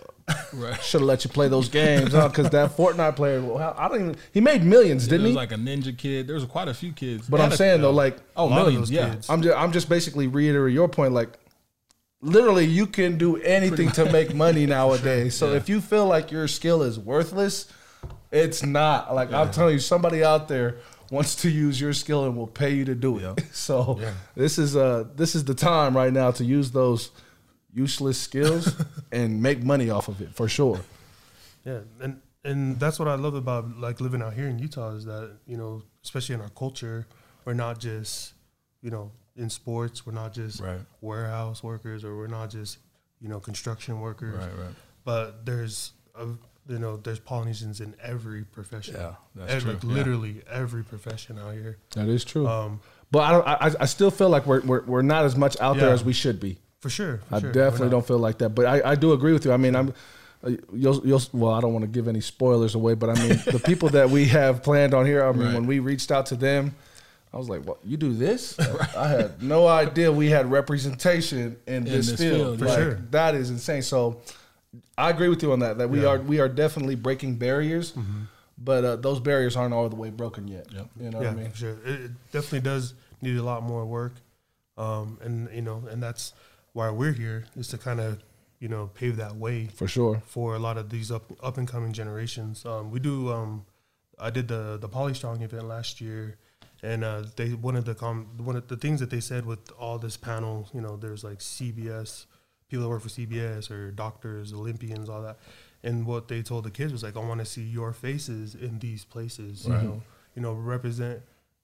Right. "Should have let you play those games," because that Fortnite player, well, I don't even. He made millions, didn't was he? Was like a ninja kid. There was quite a few kids. but I'm a- saying though, like, oh, A lot of millions. Yeah. kids. I'm just I'm just basically reiterating your point. Like, literally, you can do anything to make money nowadays. So Yeah. if you feel like your skill is worthless, it's not. Like I'm telling you, somebody out there wants to use your skill and will pay you to do it. Yeah. So Yeah. this is uh this is the time right now to use those useless skills and make money off of it for sure. Yeah, and and that's what I love about like living out here in Utah is that you know, especially in our culture, we're not just you know in sports, we're not just Right. warehouse workers or we're not just you know construction workers, Right. Right. but there's a, you know there's Polynesians in every profession. Yeah, that's Ev- true. Like Yeah. literally every profession out here. That is true. Um, but I don't. I, I still feel like we're, we're we're not as much out there as we should be. For sure. For I sure. Definitely don't feel like that, but I, I do agree with you. I mean, I'm uh, you'll, you'll well, I don't want to give any spoilers away, but I mean, the people that we have planned on here. I mean, Right. when we reached out to them, I was like, "What? You do this?" I had no idea we had representation in, this, this field. field, for Like, sure. That is insane. So, I agree with you on that. That we Yeah. are we are definitely breaking barriers, but uh, those barriers aren't all the way broken yet. Yep. You know yeah, what I mean? sure. It, it definitely does need a lot more work, um, and you know, and that's why we're here is to kind of you know pave that way For sure. for a lot of these up up and coming generations. Um, we do. Um, I did the the Polystrong event last year, and uh, they one of the com one of the things that they said with all this panel, you know, there's like CBS people that work for CBS or doctors, Olympians, all that. And what they told the kids was like, I want to see your faces in these places. Right. You know, you know, represent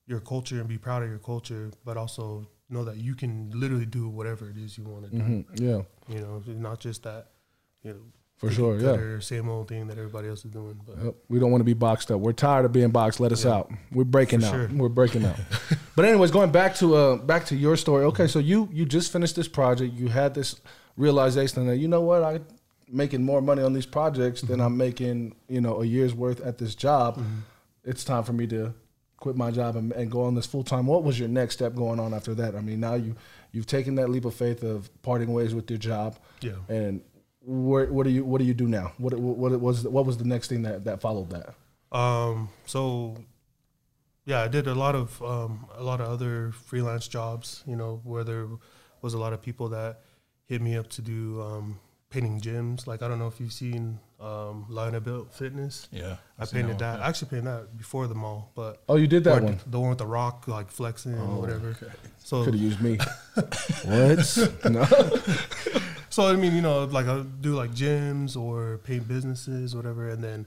your culture and be proud of your culture, but also know that you can literally do whatever it is you want to do. hmm Yeah, You know, not just that. You know, for sure. Yeah. same old thing that everybody else is doing. But Yep. We don't want to be boxed up. We're tired of being boxed. Let us Yeah. out. We're breaking For out. sure. We're breaking out. but anyways, going back to uh back to your story. Okay, so you you just finished this project. You had this realization that you know what I making more money on these projects than I'm making you know a year's worth at this job. It's time for me to quit my job and, and go on this full time. What was your next step going on after that? I mean, now you you've taken that leap of faith of parting ways with your job, yeah. and where, what do you what do you do now? What what was what was the next thing that that followed that? Um, so yeah, I did a lot of um, a lot of other freelance jobs. You know, where there was a lot of people that hit me up to do um, painting gyms. Like I don't know if you've seen um, Lionel Built Fitness. Yeah, I painted that. I actually painted that before the mall, but Oh, you did that one. the one with the rock like flexing or whatever. So Could have used me. what? No. So I mean, you know, like I do like gyms or paint businesses, whatever, and then,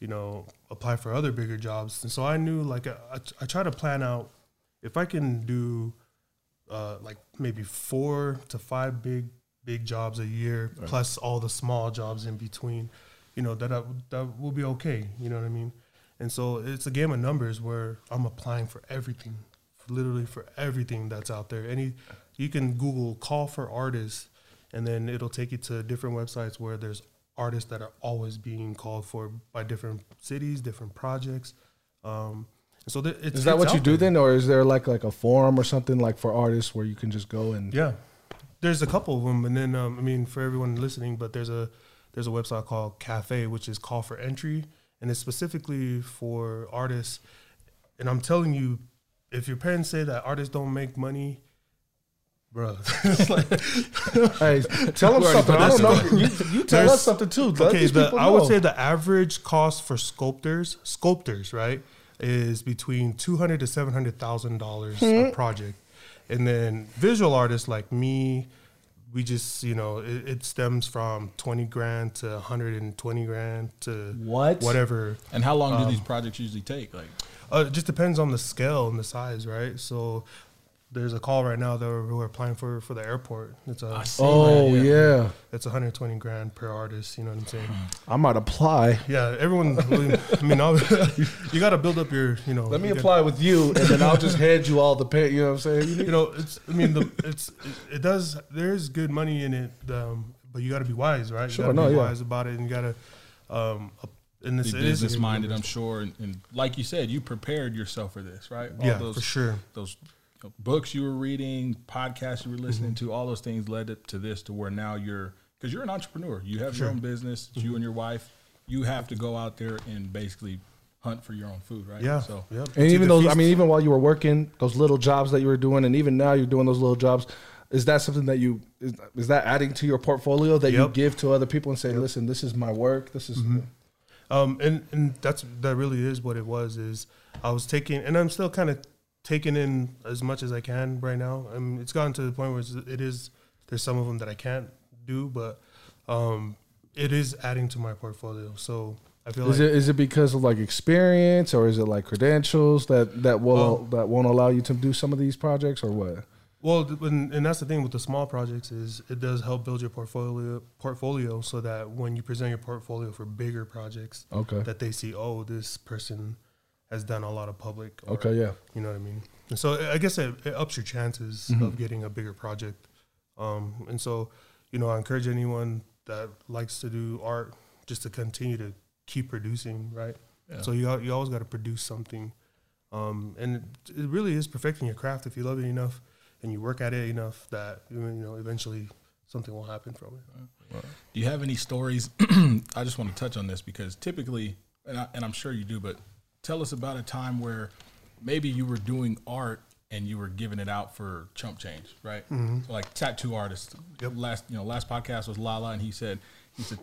you know, apply for other bigger jobs. And so I knew like I, I, I try to plan out if I can do, uh, like maybe four to five big big jobs a year plus all the small jobs in between, you know, that I, that will be okay. You know what I mean? And so it's a game of numbers where I'm applying for everything, literally for everything that's out there. Any you can Google call for artists, and then it'll take you to different websites where there's artists that are always being called for by different cities, different projects. Um, so th- it's, Is that what you do there. then, or is there like like a forum or something like for artists where you can just go and? Yeah, there's a couple of them, and then um, I mean for everyone listening, but there's a there's a website called Cafe, which is call for entry, and it's specifically for artists. And I'm telling you, if your parents say that artists don't make money, bro, like Hey, tell them something. I don't know. You, you tell us something too. Let okay, the, I would say the average cost for sculptors, sculptors, right, is between two hundred to seven hundred thousand dollars Hmm. a project, and then visual artists like me, we just you know it, it stems from twenty grand to hundred and twenty grand to What? whatever. And how long do Um, these projects usually take? Like, Uh, it just depends on the scale and the size, right? So. There's a call right now that we're, we're applying for for the airport. It's a see Oh that, yeah. it's 120 grand per artist. You know what I'm saying? I might apply. Yeah, everyone. Really, I mean, you got to build up your, you know. Let me you apply with you, and then I'll just hand you all the pay. You know what I'm saying? got- You know, it's. I mean, the, it's. It, it does. There is good money in it, um, but you got to be wise, right? Sure, you got no, to be yeah. wise about it, and you got to. Um, and this be it is a business minded, I'm sure. And, and like you said, you prepared yourself for this, right? All Yeah, those, for sure. Those you know, books you were reading, podcasts you were listening Mm-hmm. to, all those things led to this to where now you're, because you're an entrepreneur. You have your own business, Mm-hmm. you and your wife. You have to go out there and basically hunt for your own food, right? Yeah. So, yeah. And even those, I mean, even while you were working, those little jobs that you were doing, and even now you're doing those little jobs. Is that something that you is, is that adding to your portfolio that you Yep. Mm-hmm. give to other people and say, listen, this is my work. This is Um, and and that's that really is what it was. Is I was taking, and I'm still kind of taking in as much as I can right now. I mean, it's gotten to the point where it's. There's some of them that I can't do, but um, it is adding to my portfolio. So I feel Is like it is it because of like experience or is it like credentials that that will that won't allow you to do some of these projects or what? Well, and, and that's the thing with the small projects is it does help build your portfolio portfolio so that when you present your portfolio for bigger projects, Okay. that they see, oh, this person has done a lot of public. or- Okay. Yeah. You know what I mean? And so I guess it, it ups your chances Mm-hmm. of getting a bigger project. Um, and so, you know, I encourage anyone that likes to do art just to continue to keep producing, right? Yeah. So you you always got to produce something. Um, and it, it really is perfecting your craft if you love it enough and you work at it enough that you know eventually something will happen from it. Do you have any stories? I just want to touch on this because typically, and, I, and I'm sure you do, but tell us about a time where maybe you were doing art and you were giving it out for chump change, right? Mm-hmm. So like tattoo artists. Last you know, last podcast was Lala, and he said he said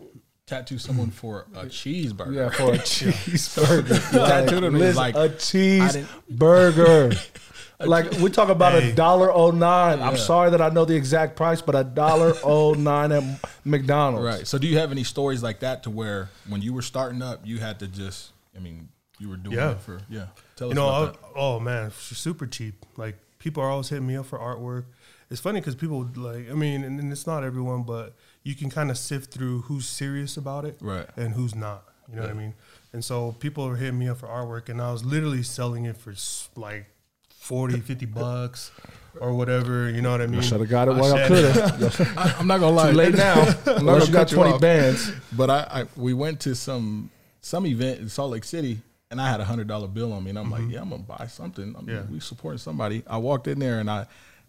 tattoo someone for a cheeseburger. Yeah, for a cheeseburger. like, Tattooed him, Liz, like, a cheeseburger. like we talk about a dollar oh nine. I'm sorry that I know the exact price, but a dollar oh nine at McDonald's. Right. So do you have any stories like that to where when you were starting up, you had to just, I mean, you were doing Yeah. for, yeah. Tell us You know, about I- oh man, super cheap. Like people are always hitting me up for artwork. It's funny because people like, I mean, and, and it's not everyone, but you can kind of sift through who's serious about it, Right. and who's not. You know what I mean? And so people are hitting me up for artwork, and I was literally selling it for like 40, 50 bucks or whatever. You know what I mean? I Should have got it while I could have. I, I'm not gonna lie. Too late now. Unless you got cut you 20 off. bands. But I, I, we went to some some event in Salt Lake City, and I had a hundred dollar bill on me, and I'm like, yeah, I'm gonna buy something. I'm, Yeah. we supporting somebody. I walked in there, and I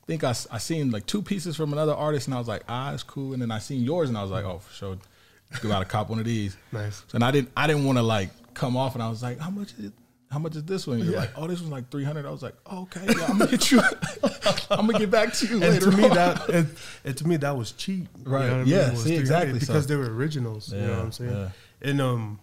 think I, I seen like two pieces from another artist, and I was like, ah, it's cool. And then I seen yours, and I was like, oh, for sure, go out a cop one of these. Nice. And I didn't I didn't want to like come off, and I was like, how much is it? How much is this one? You're like, oh, this one's like three hundred. I was like, oh, okay, yeah, I'm gonna get you. I'm gonna get back to you And later. to me, on. that and, and to me that was cheap, you Right. know what I Yeah, see, exactly, because so- they were originals. you know Yeah, what I'm saying? yeah. And um,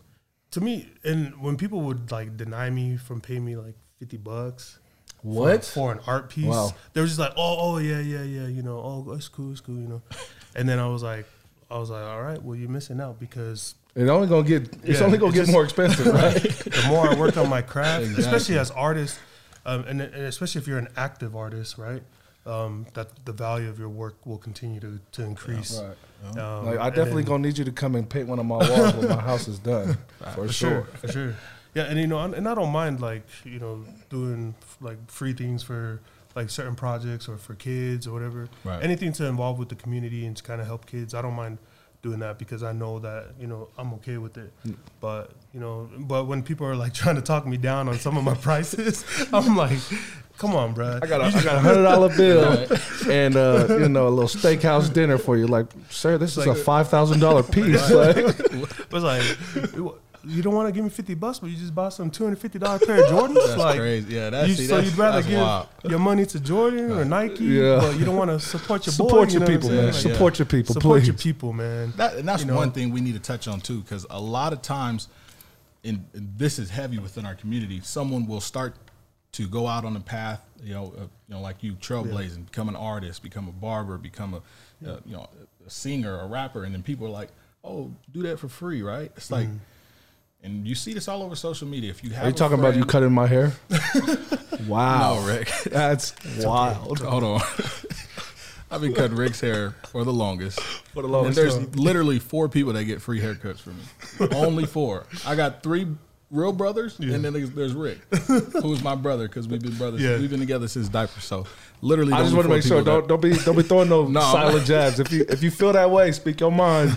to me, and when people would like deny me from paying me like fifty bucks, What? for, an art piece? Wow. They were just like, oh, oh, yeah, yeah, yeah, you know, oh, it's cool, it's cool, you know. And then I was like, I was like, all right, well, you're missing out because It's only gonna get. It's Yeah, only gonna it get just- more expensive, right? the more I worked on my craft, Exactly. especially as artists, um, and, and especially if you're an active artist, right? Um, that the value of your work will continue to, to increase. right. Um, Like I definitely gonna need you to come and paint one of my walls when my house is done, for, for sure. sure, for sure. Yeah, and you know, and and I don't mind like you know doing like free things for like certain projects or for kids or whatever. Right. Anything to involve with the community and to kind of help kids, I don't mind doing that because I know that you know I'm okay with it. Mm. But you know, but when people are like trying to talk me down on some of my prices, I'm like, come on, bro. I got a, I got a hundred dollar bill and uh, you know a little steakhouse dinner for you. Like, sir, this is a five thousand dollar piece. Like, It was like. You don't want to give me fifty bucks, but you just bought some two hundred fifty dollar pair of Jordans. That's like, crazy. Yeah, that's You, see, so that's, you'd rather that's give wild. your money to Jordan or Nike, Yeah. but you don't want to support your boy, support you your know people, man. Like, yeah. Support your people, support please. your people, man. That, and that's You know? one thing we need to touch on too, because a lot of times, and and this is heavy within our community. Someone will start to go out on the path, you know, uh, you know, like you trailblazing, become an artist, become a barber, become a, uh, you know, a singer, a rapper, and then people are like, "Oh, do that for free, right?" It's like, and you see this all over social media. If you have, Are you a talking about you cutting my hair? wow, No, Rick. that's wild. Hold on. I've been cutting Rick's hair for the longest. For the And longest there's time. literally four people that get free haircuts from me. Only four. I got three real brothers, and then there's, there's Rick, who's my brother because we've been brothers. Yeah. We've been together since diapers. So literally, I just want to make sure don't don't be don't be throwing no, No. silent jabs. If you if you feel that way, speak your mind.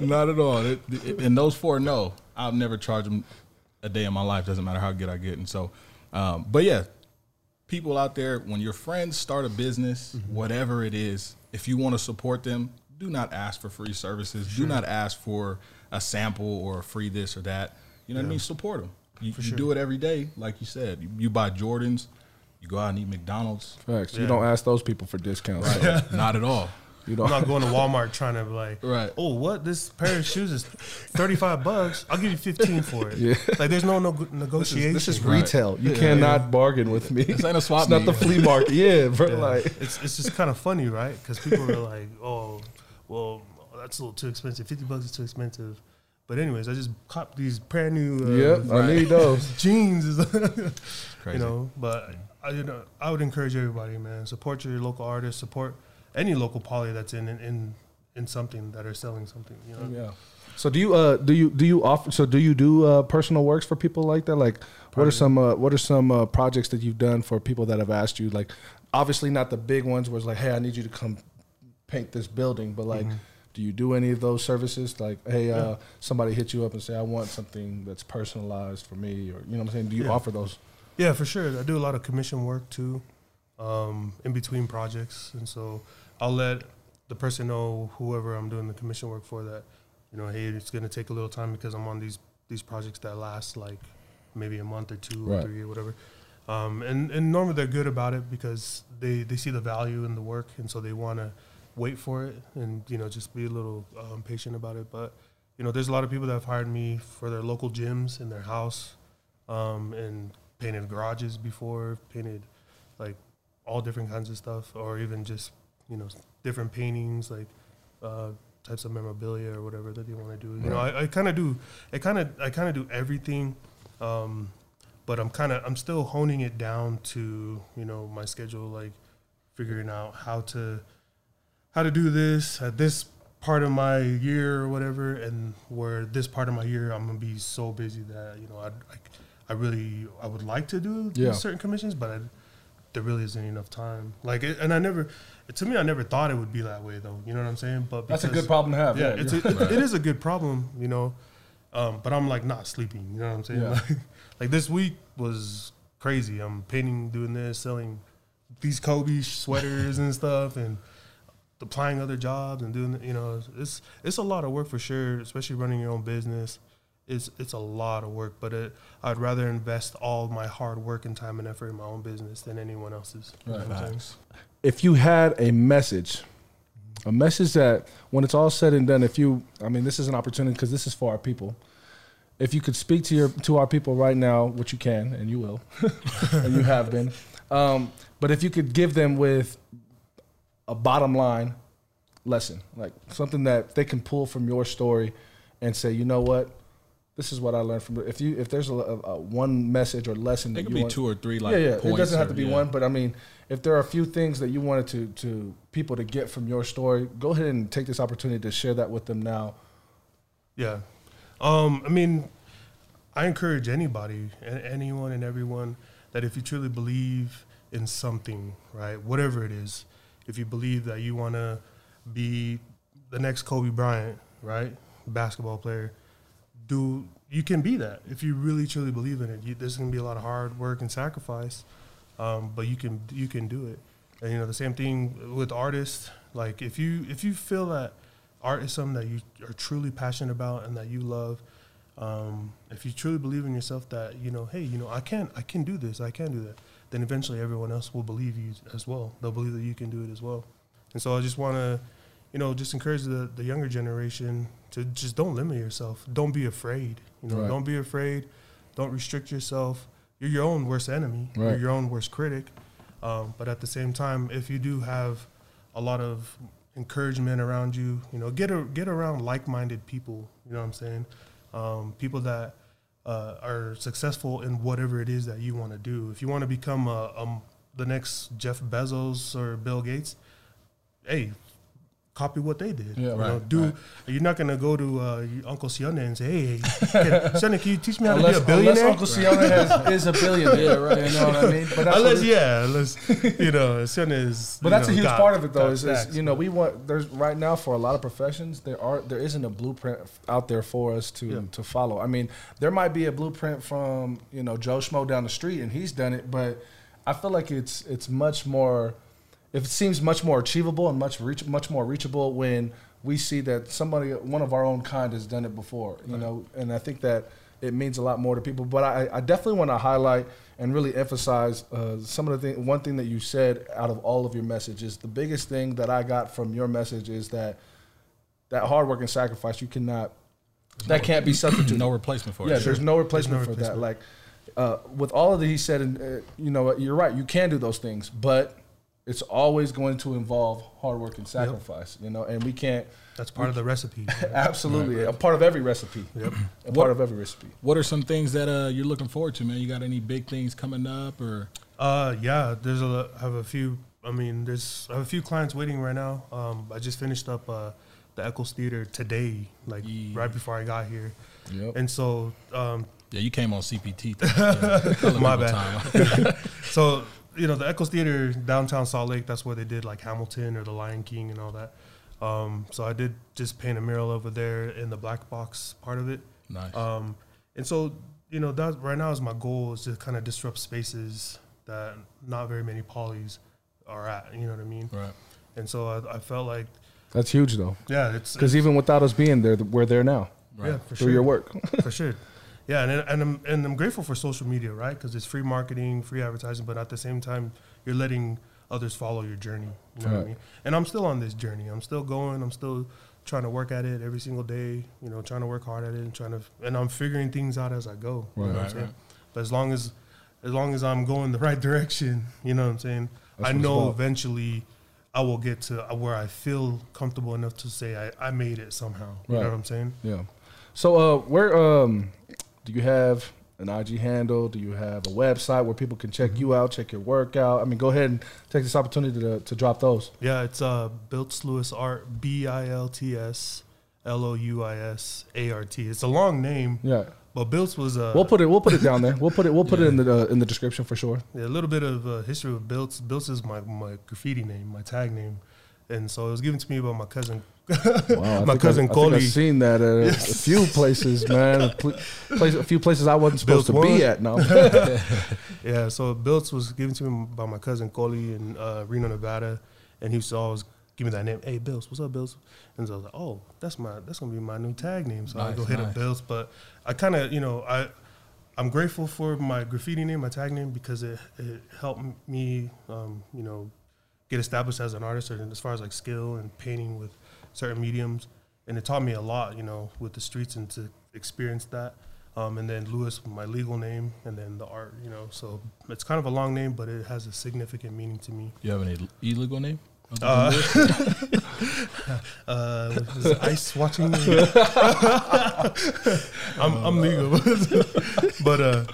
not at all. It- it- and those four no, I'll never charge them a day in my life. Doesn't matter how good I get. And so, um, but yeah, people out there, when your friends start a business, Mm-hmm. whatever it is, if you want to support them, do not ask for free services. Do not ask for a sample or a free this or that. You know what I mean? Support them. You, you do it every day, like you said. You, you buy Jordans, you go out and eat McDonald's. Facts. You don't ask those people for discounts. not at all. You I'm don't. not going to Walmart trying to be like, Right. oh, what? This pair of shoes is 35 bucks. I'll give you 15 for it. Yeah. Like, there's no, no This negotiation. is, this is Right. retail. You Yeah. cannot bargain with me. This ain't a swap It's not meet. the flea market. Yeah, bro. Yeah. Like it's it's just kind of funny, right? Because people are like, oh, well, that's a little too expensive. 50 bucks is too expensive. But anyways, I just copped these brand new uh, Yep, I need those. jeans. Crazy. you know, but I, you know, I would encourage everybody, man, support your local artists, support any local poly that's in in in something that are selling something. You know, Yeah. So do you uh do you do you offer so do you do uh personal works for people like that? Like what are some uh, what are some uh, projects that you've done for people that have asked you like obviously not the big ones where it's like hey I need you to come paint this building but like do you do any of those services? Like hey uh somebody hit you up and say I want something that's personalized for me or you know what I'm saying? Do you Yeah. offer those? Yeah, for sure. I do a lot of commission work too, um, in between projects, and so I'll let the person know whoever I'm doing the commission work for that, you know, hey, it's gonna take a little time because I'm on these these projects that last like maybe a month or two or three or whatever. Um, and and normally they're good about it because they they see the value in the work, and so they want to wait for it and you know just be a little um, patient about it. But you know, there's a lot of people that have hired me for their local gyms in their house, um, and painted garages before, painted like all different kinds of stuff, or even just you know different paintings like uh, types of memorabilia or whatever that they want to do. You know, I, I kind of do, I kind of I kind of do everything. Um, but I'm kind of I'm still honing it down to you know my schedule, like figuring out how to how to do this at this part of my year or whatever, and where this part of my year I'm gonna be so busy that you know I I, I really I would like to do Yeah. certain commissions, but I, there really isn't enough time. Like, it, and I never to me I never thought it would be that way though. You know what I'm saying? But That's a good problem to have. yeah, Yeah, it's you're- a, it, it is a good problem, you know. Um, but I'm like not sleeping. You know what I'm saying? Yeah. Like, like this week was crazy. I'm painting, doing this, selling these Kobe sweaters and stuff, and applying other jobs and doing. You know, it's it's a lot of work for sure, especially running your own business. It's it's a lot of work, but it, I'd rather invest all my hard work and time and effort in my own business than anyone else's. Right. if you had a message, a message that when it's all said and done, if you, I mean, this is an opportunity because this is for our people. If you could speak to your to our people right now, which you can and you will, and you have been, um, but if you could give them with a bottom line lesson, like something that they can pull from your story, and say, you know what, this is what I learned from. If you if there's a, a, a one message or lesson It that could you be want, two or three. Like yeah, yeah. It doesn't have to be yeah. one, but I mean, if there are a few things that you wanted to to people to get from your story, go ahead and take this opportunity to share that with them now. Yeah. Um, I mean, I encourage anybody and anyone and everyone that if you truly believe in something, right, whatever it is, if you believe that you want to be the next Kobe Bryant, right, basketball player, do you can be that if you really truly believe in it. You, there's going to be a lot of hard work and sacrifice, um, but you can you can do it. And you know the same thing with artists. Like if you if you feel that art is something that you are truly passionate about and that you love, um, if you truly believe in yourself that you know, hey, you know, I can I can do this, I can do that, then eventually everyone else will believe you as well. They'll believe that you can do it as well. And so I just want to, you know, just encourage the the younger generation to just don't limit yourself. Don't be afraid. You know, Right. don't be afraid. Don't restrict yourself. You're your own worst enemy. You're your own worst critic. Um, but at the same time, if you do have a lot of encouragement around you, you know, get a, get around like-minded people. You know what I'm saying? Um, people that uh, are successful in whatever it is that you want to do. If you want to become a, um, the next Jeff Bezos or Bill Gates, hey, copy what they did. Yeah, you know, right, do right. you're not gonna go to uh, Uncle Sione and say, "Hey, can, Sione, can you teach me how Unless, to be a billionaire?" unless Uncle Siona has, is a billionaire, right? You know what I mean? But that's unless yeah, unless you know, Sione is. But that's know, a huge part of it, though. Is, is you know we want there's right now for a lot of professions there are there isn't a blueprint out there for us to Yeah. to follow. I mean, there might be a blueprint from you know Joe Schmo down the street and he's done it, but I feel like it's it's much more. It seems much more achievable and much reach much more reachable when we see that somebody one of our own kind has done it before. You know, and I think that it means a lot more to people. But I, I definitely want to highlight and really emphasize uh, some of the thing. One thing that you said out of all of your messages, the biggest thing that I got from your message is that that hard work and sacrifice you cannot that can't be substituted. no replacement for yeah, it. Yeah, there's no replacement no for replacement. that. Like uh, with all of that he said, and uh, you know, you're right. You can do those things, but it's always going to involve hard work and sacrifice. You know, and we can't. That's part of the recipe. Absolutely, a part of every recipe. Yep. A part of every recipe. What are some things that uh, you're looking forward to, man? You got any big things coming up, or Uh, yeah, there's a I have a few. I mean, there's I have a few clients waiting right now. Um, I just finished up uh, the Eccles Theater today, like Yeah. right before I got here, Yep. and so um, yeah, you came on CPT. Yeah. My bad. so you know the Eccles Theater downtown Salt Lake. That's where they did like Hamilton or The Lion King and all that. Um, so I did just paint a mural over there in the black box part of it. nice. Um, and so you know that right now is my goal is to kind of disrupt spaces that not very many polys are at. You know what I mean? Right. And so I, I felt like That's huge though, yeah, it's because even without us being there, we're there now Right. yeah for through sure your work. for sure. Yeah, and and I'm and I'm grateful for social media, right? Because it's free marketing, free advertising, but at the same time, you're letting others follow your journey. You know what I mean? And I'm still on this journey. I'm still going. I'm still trying to work at it every single day. You know, trying to work hard at it and trying to and I'm figuring things out as I go. You Right. know what I'm Right, right. But as long as as long as I'm going the right direction, you know what I'm saying. That's I know eventually. I will get to where I feel comfortable enough to say I, I made it somehow. You know what I'm saying? Yeah. So, uh, where um, do you have an IG handle? Do you have a website where people can check you out, check your workout? I mean, go ahead and take this opportunity to, to drop those. Yeah, it's uh Bilts Louis Art B I L T S L O U I S A R T. It's a long name, Yeah, but Bilts was uh, we'll put it. We'll put it down there. We'll put it. We'll put it in the uh, in the description for sure. yeah, a little bit of uh, history of Bilts. Bilts is my my graffiti name, my tag name, and so it was given to me by my cousin. Wow, My cousin I, I think Coley. I've seen that at a, a few places, man. A, pl- place, a few places I wasn't supposed Built to be at. No. Yeah, so Bilts was given to me by my cousin Coley in uh, Reno, Nevada, and he saw to always give me that name. Hey, Bilts, what's up, Bilts? And so I was like, oh, that's my that's gonna be my new tag name. So I Nice, go hit nice. up Bilts, but I kind of you know I I'm grateful for my graffiti name, my tag name, because it it helped me um, you know get established as an artist, and as far as like skill and painting with certain mediums, and it taught me a lot, you know, with the streets and to experience that. Um, and then Louis, my legal name, and then the art, you know. So it's kind of a long name, but it has a significant meaning to me. You have any illegal name? Uh, uh, Ice watching? I'm, I'm legal, but uh,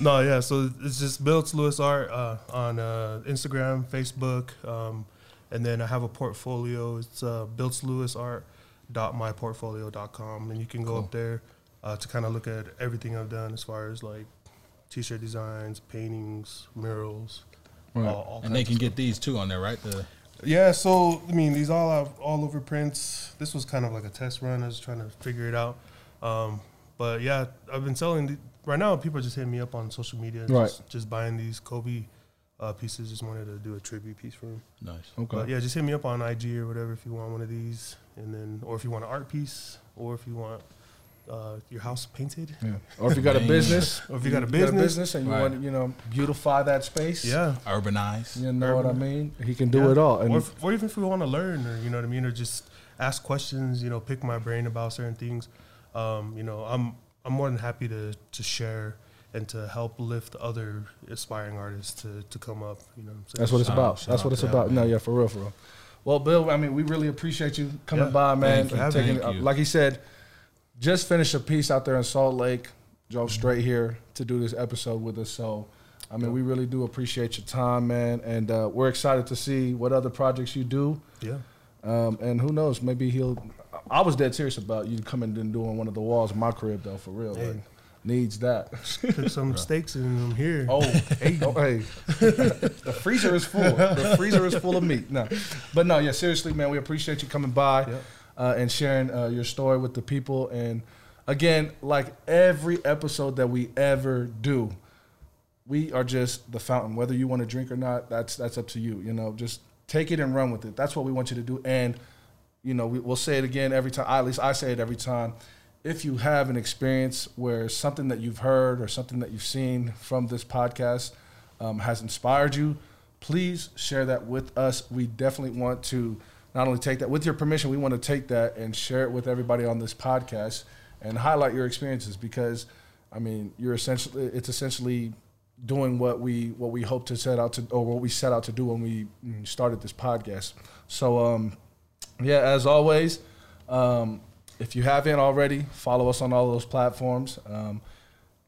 no, yeah. So it's just Bilts Louis Art uh, on uh, Instagram, Facebook, um, and then I have a portfolio. It's uh, BiltsLouisArt.myportfolio.com, and you can go Cool. up there uh, to kind of look at everything I've done as far as like t-shirt designs, paintings, murals. Right. all- all And they can get these too on there, right? The yeah, so I mean, these all have all over prints. This was kind of like a test run. I was trying to figure it out. Um, but yeah, I've been selling the, right now. People are just hitting me up on social media, Right. just, just buying these Kobe uh, pieces. Just wanted to do a tribute piece for him. nice. Okay. But yeah, just hit me up on IG or whatever if you want one of these, and then or if you want an art piece, or if you want uh, your house painted. Yeah. Or if you got a business, Or if you got a business. and you Right. want to, you know, beautify that space. Yeah. Urbanize. You know what I mean? He can do Yeah. it all. And or, if, or even if we want to learn, or you know what I mean, or just ask questions, you know, pick my brain about certain things. Um, you know, I'm I'm more than happy to to share and to help lift other aspiring artists to to come up. You know, what I'm saying? That's what it's Shout about. out, That's what it's about. y'all, No, yeah, for real, for real. Well, Bill, I mean, we really appreciate you coming Yeah. by, man. Thank you taking. Thank uh, you. like he said, just finished a piece out there in Salt Lake. Drove straight here to do this episode with us. So, I mean, we really do appreciate your time, man, and uh, we're excited to see what other projects you do. yeah. Um, and who knows, maybe he'll. I was dead serious about you coming and doing one of the walls in my crib, though, for real. Hey. Like, needs that. Cook some steaks and I'm here. Oh, hey, oh, hey. the freezer is full. The freezer is full of meat. No, but no, yeah, seriously, man, we appreciate you coming by Yep. uh, and sharing uh, your story with the people. And again, like every episode that we ever do, we are just the fountain. Whether you want to drink or not, that's that's up to you. You know, just take it and run with it. That's what we want you to do. And you know, we, we'll say it again every time. At least I say it every time. If you have an experience where something that you've heard or something that you've seen from this podcast um, has inspired you, please share that with us. We definitely want to not only take that with your permission, we want to take that and share it with everybody on this podcast and highlight your experiences because, I mean, you're essentially it's essentially doing what we what we hope to set out to or what we set out to do when we started this podcast. So um, yeah, as always, um, if you haven't already, follow us on all those platforms. Um,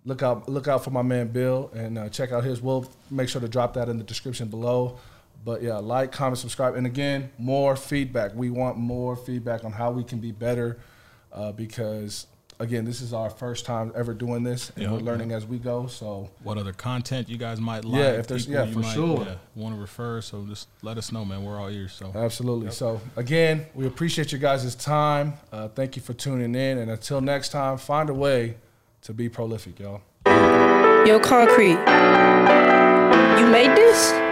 look out look out for my man Bill and uh, check out his. We'll make sure to drop that in the description below. But yeah, like, comment, subscribe, and again, more feedback. We want more feedback on how we can be better uh, because again, this is our first time ever doing this, and Yeah, we're learning as we go. So What other content you guys might like? Yeah, if there's- people yeah, you for sure. want to refer. So just let us know, man. We're all ears. So Absolutely. So again, we appreciate you guys' time. Uh, thank you for tuning in, and until next time, find a way to be prolific, y'all. Yo, Concrete. You made this?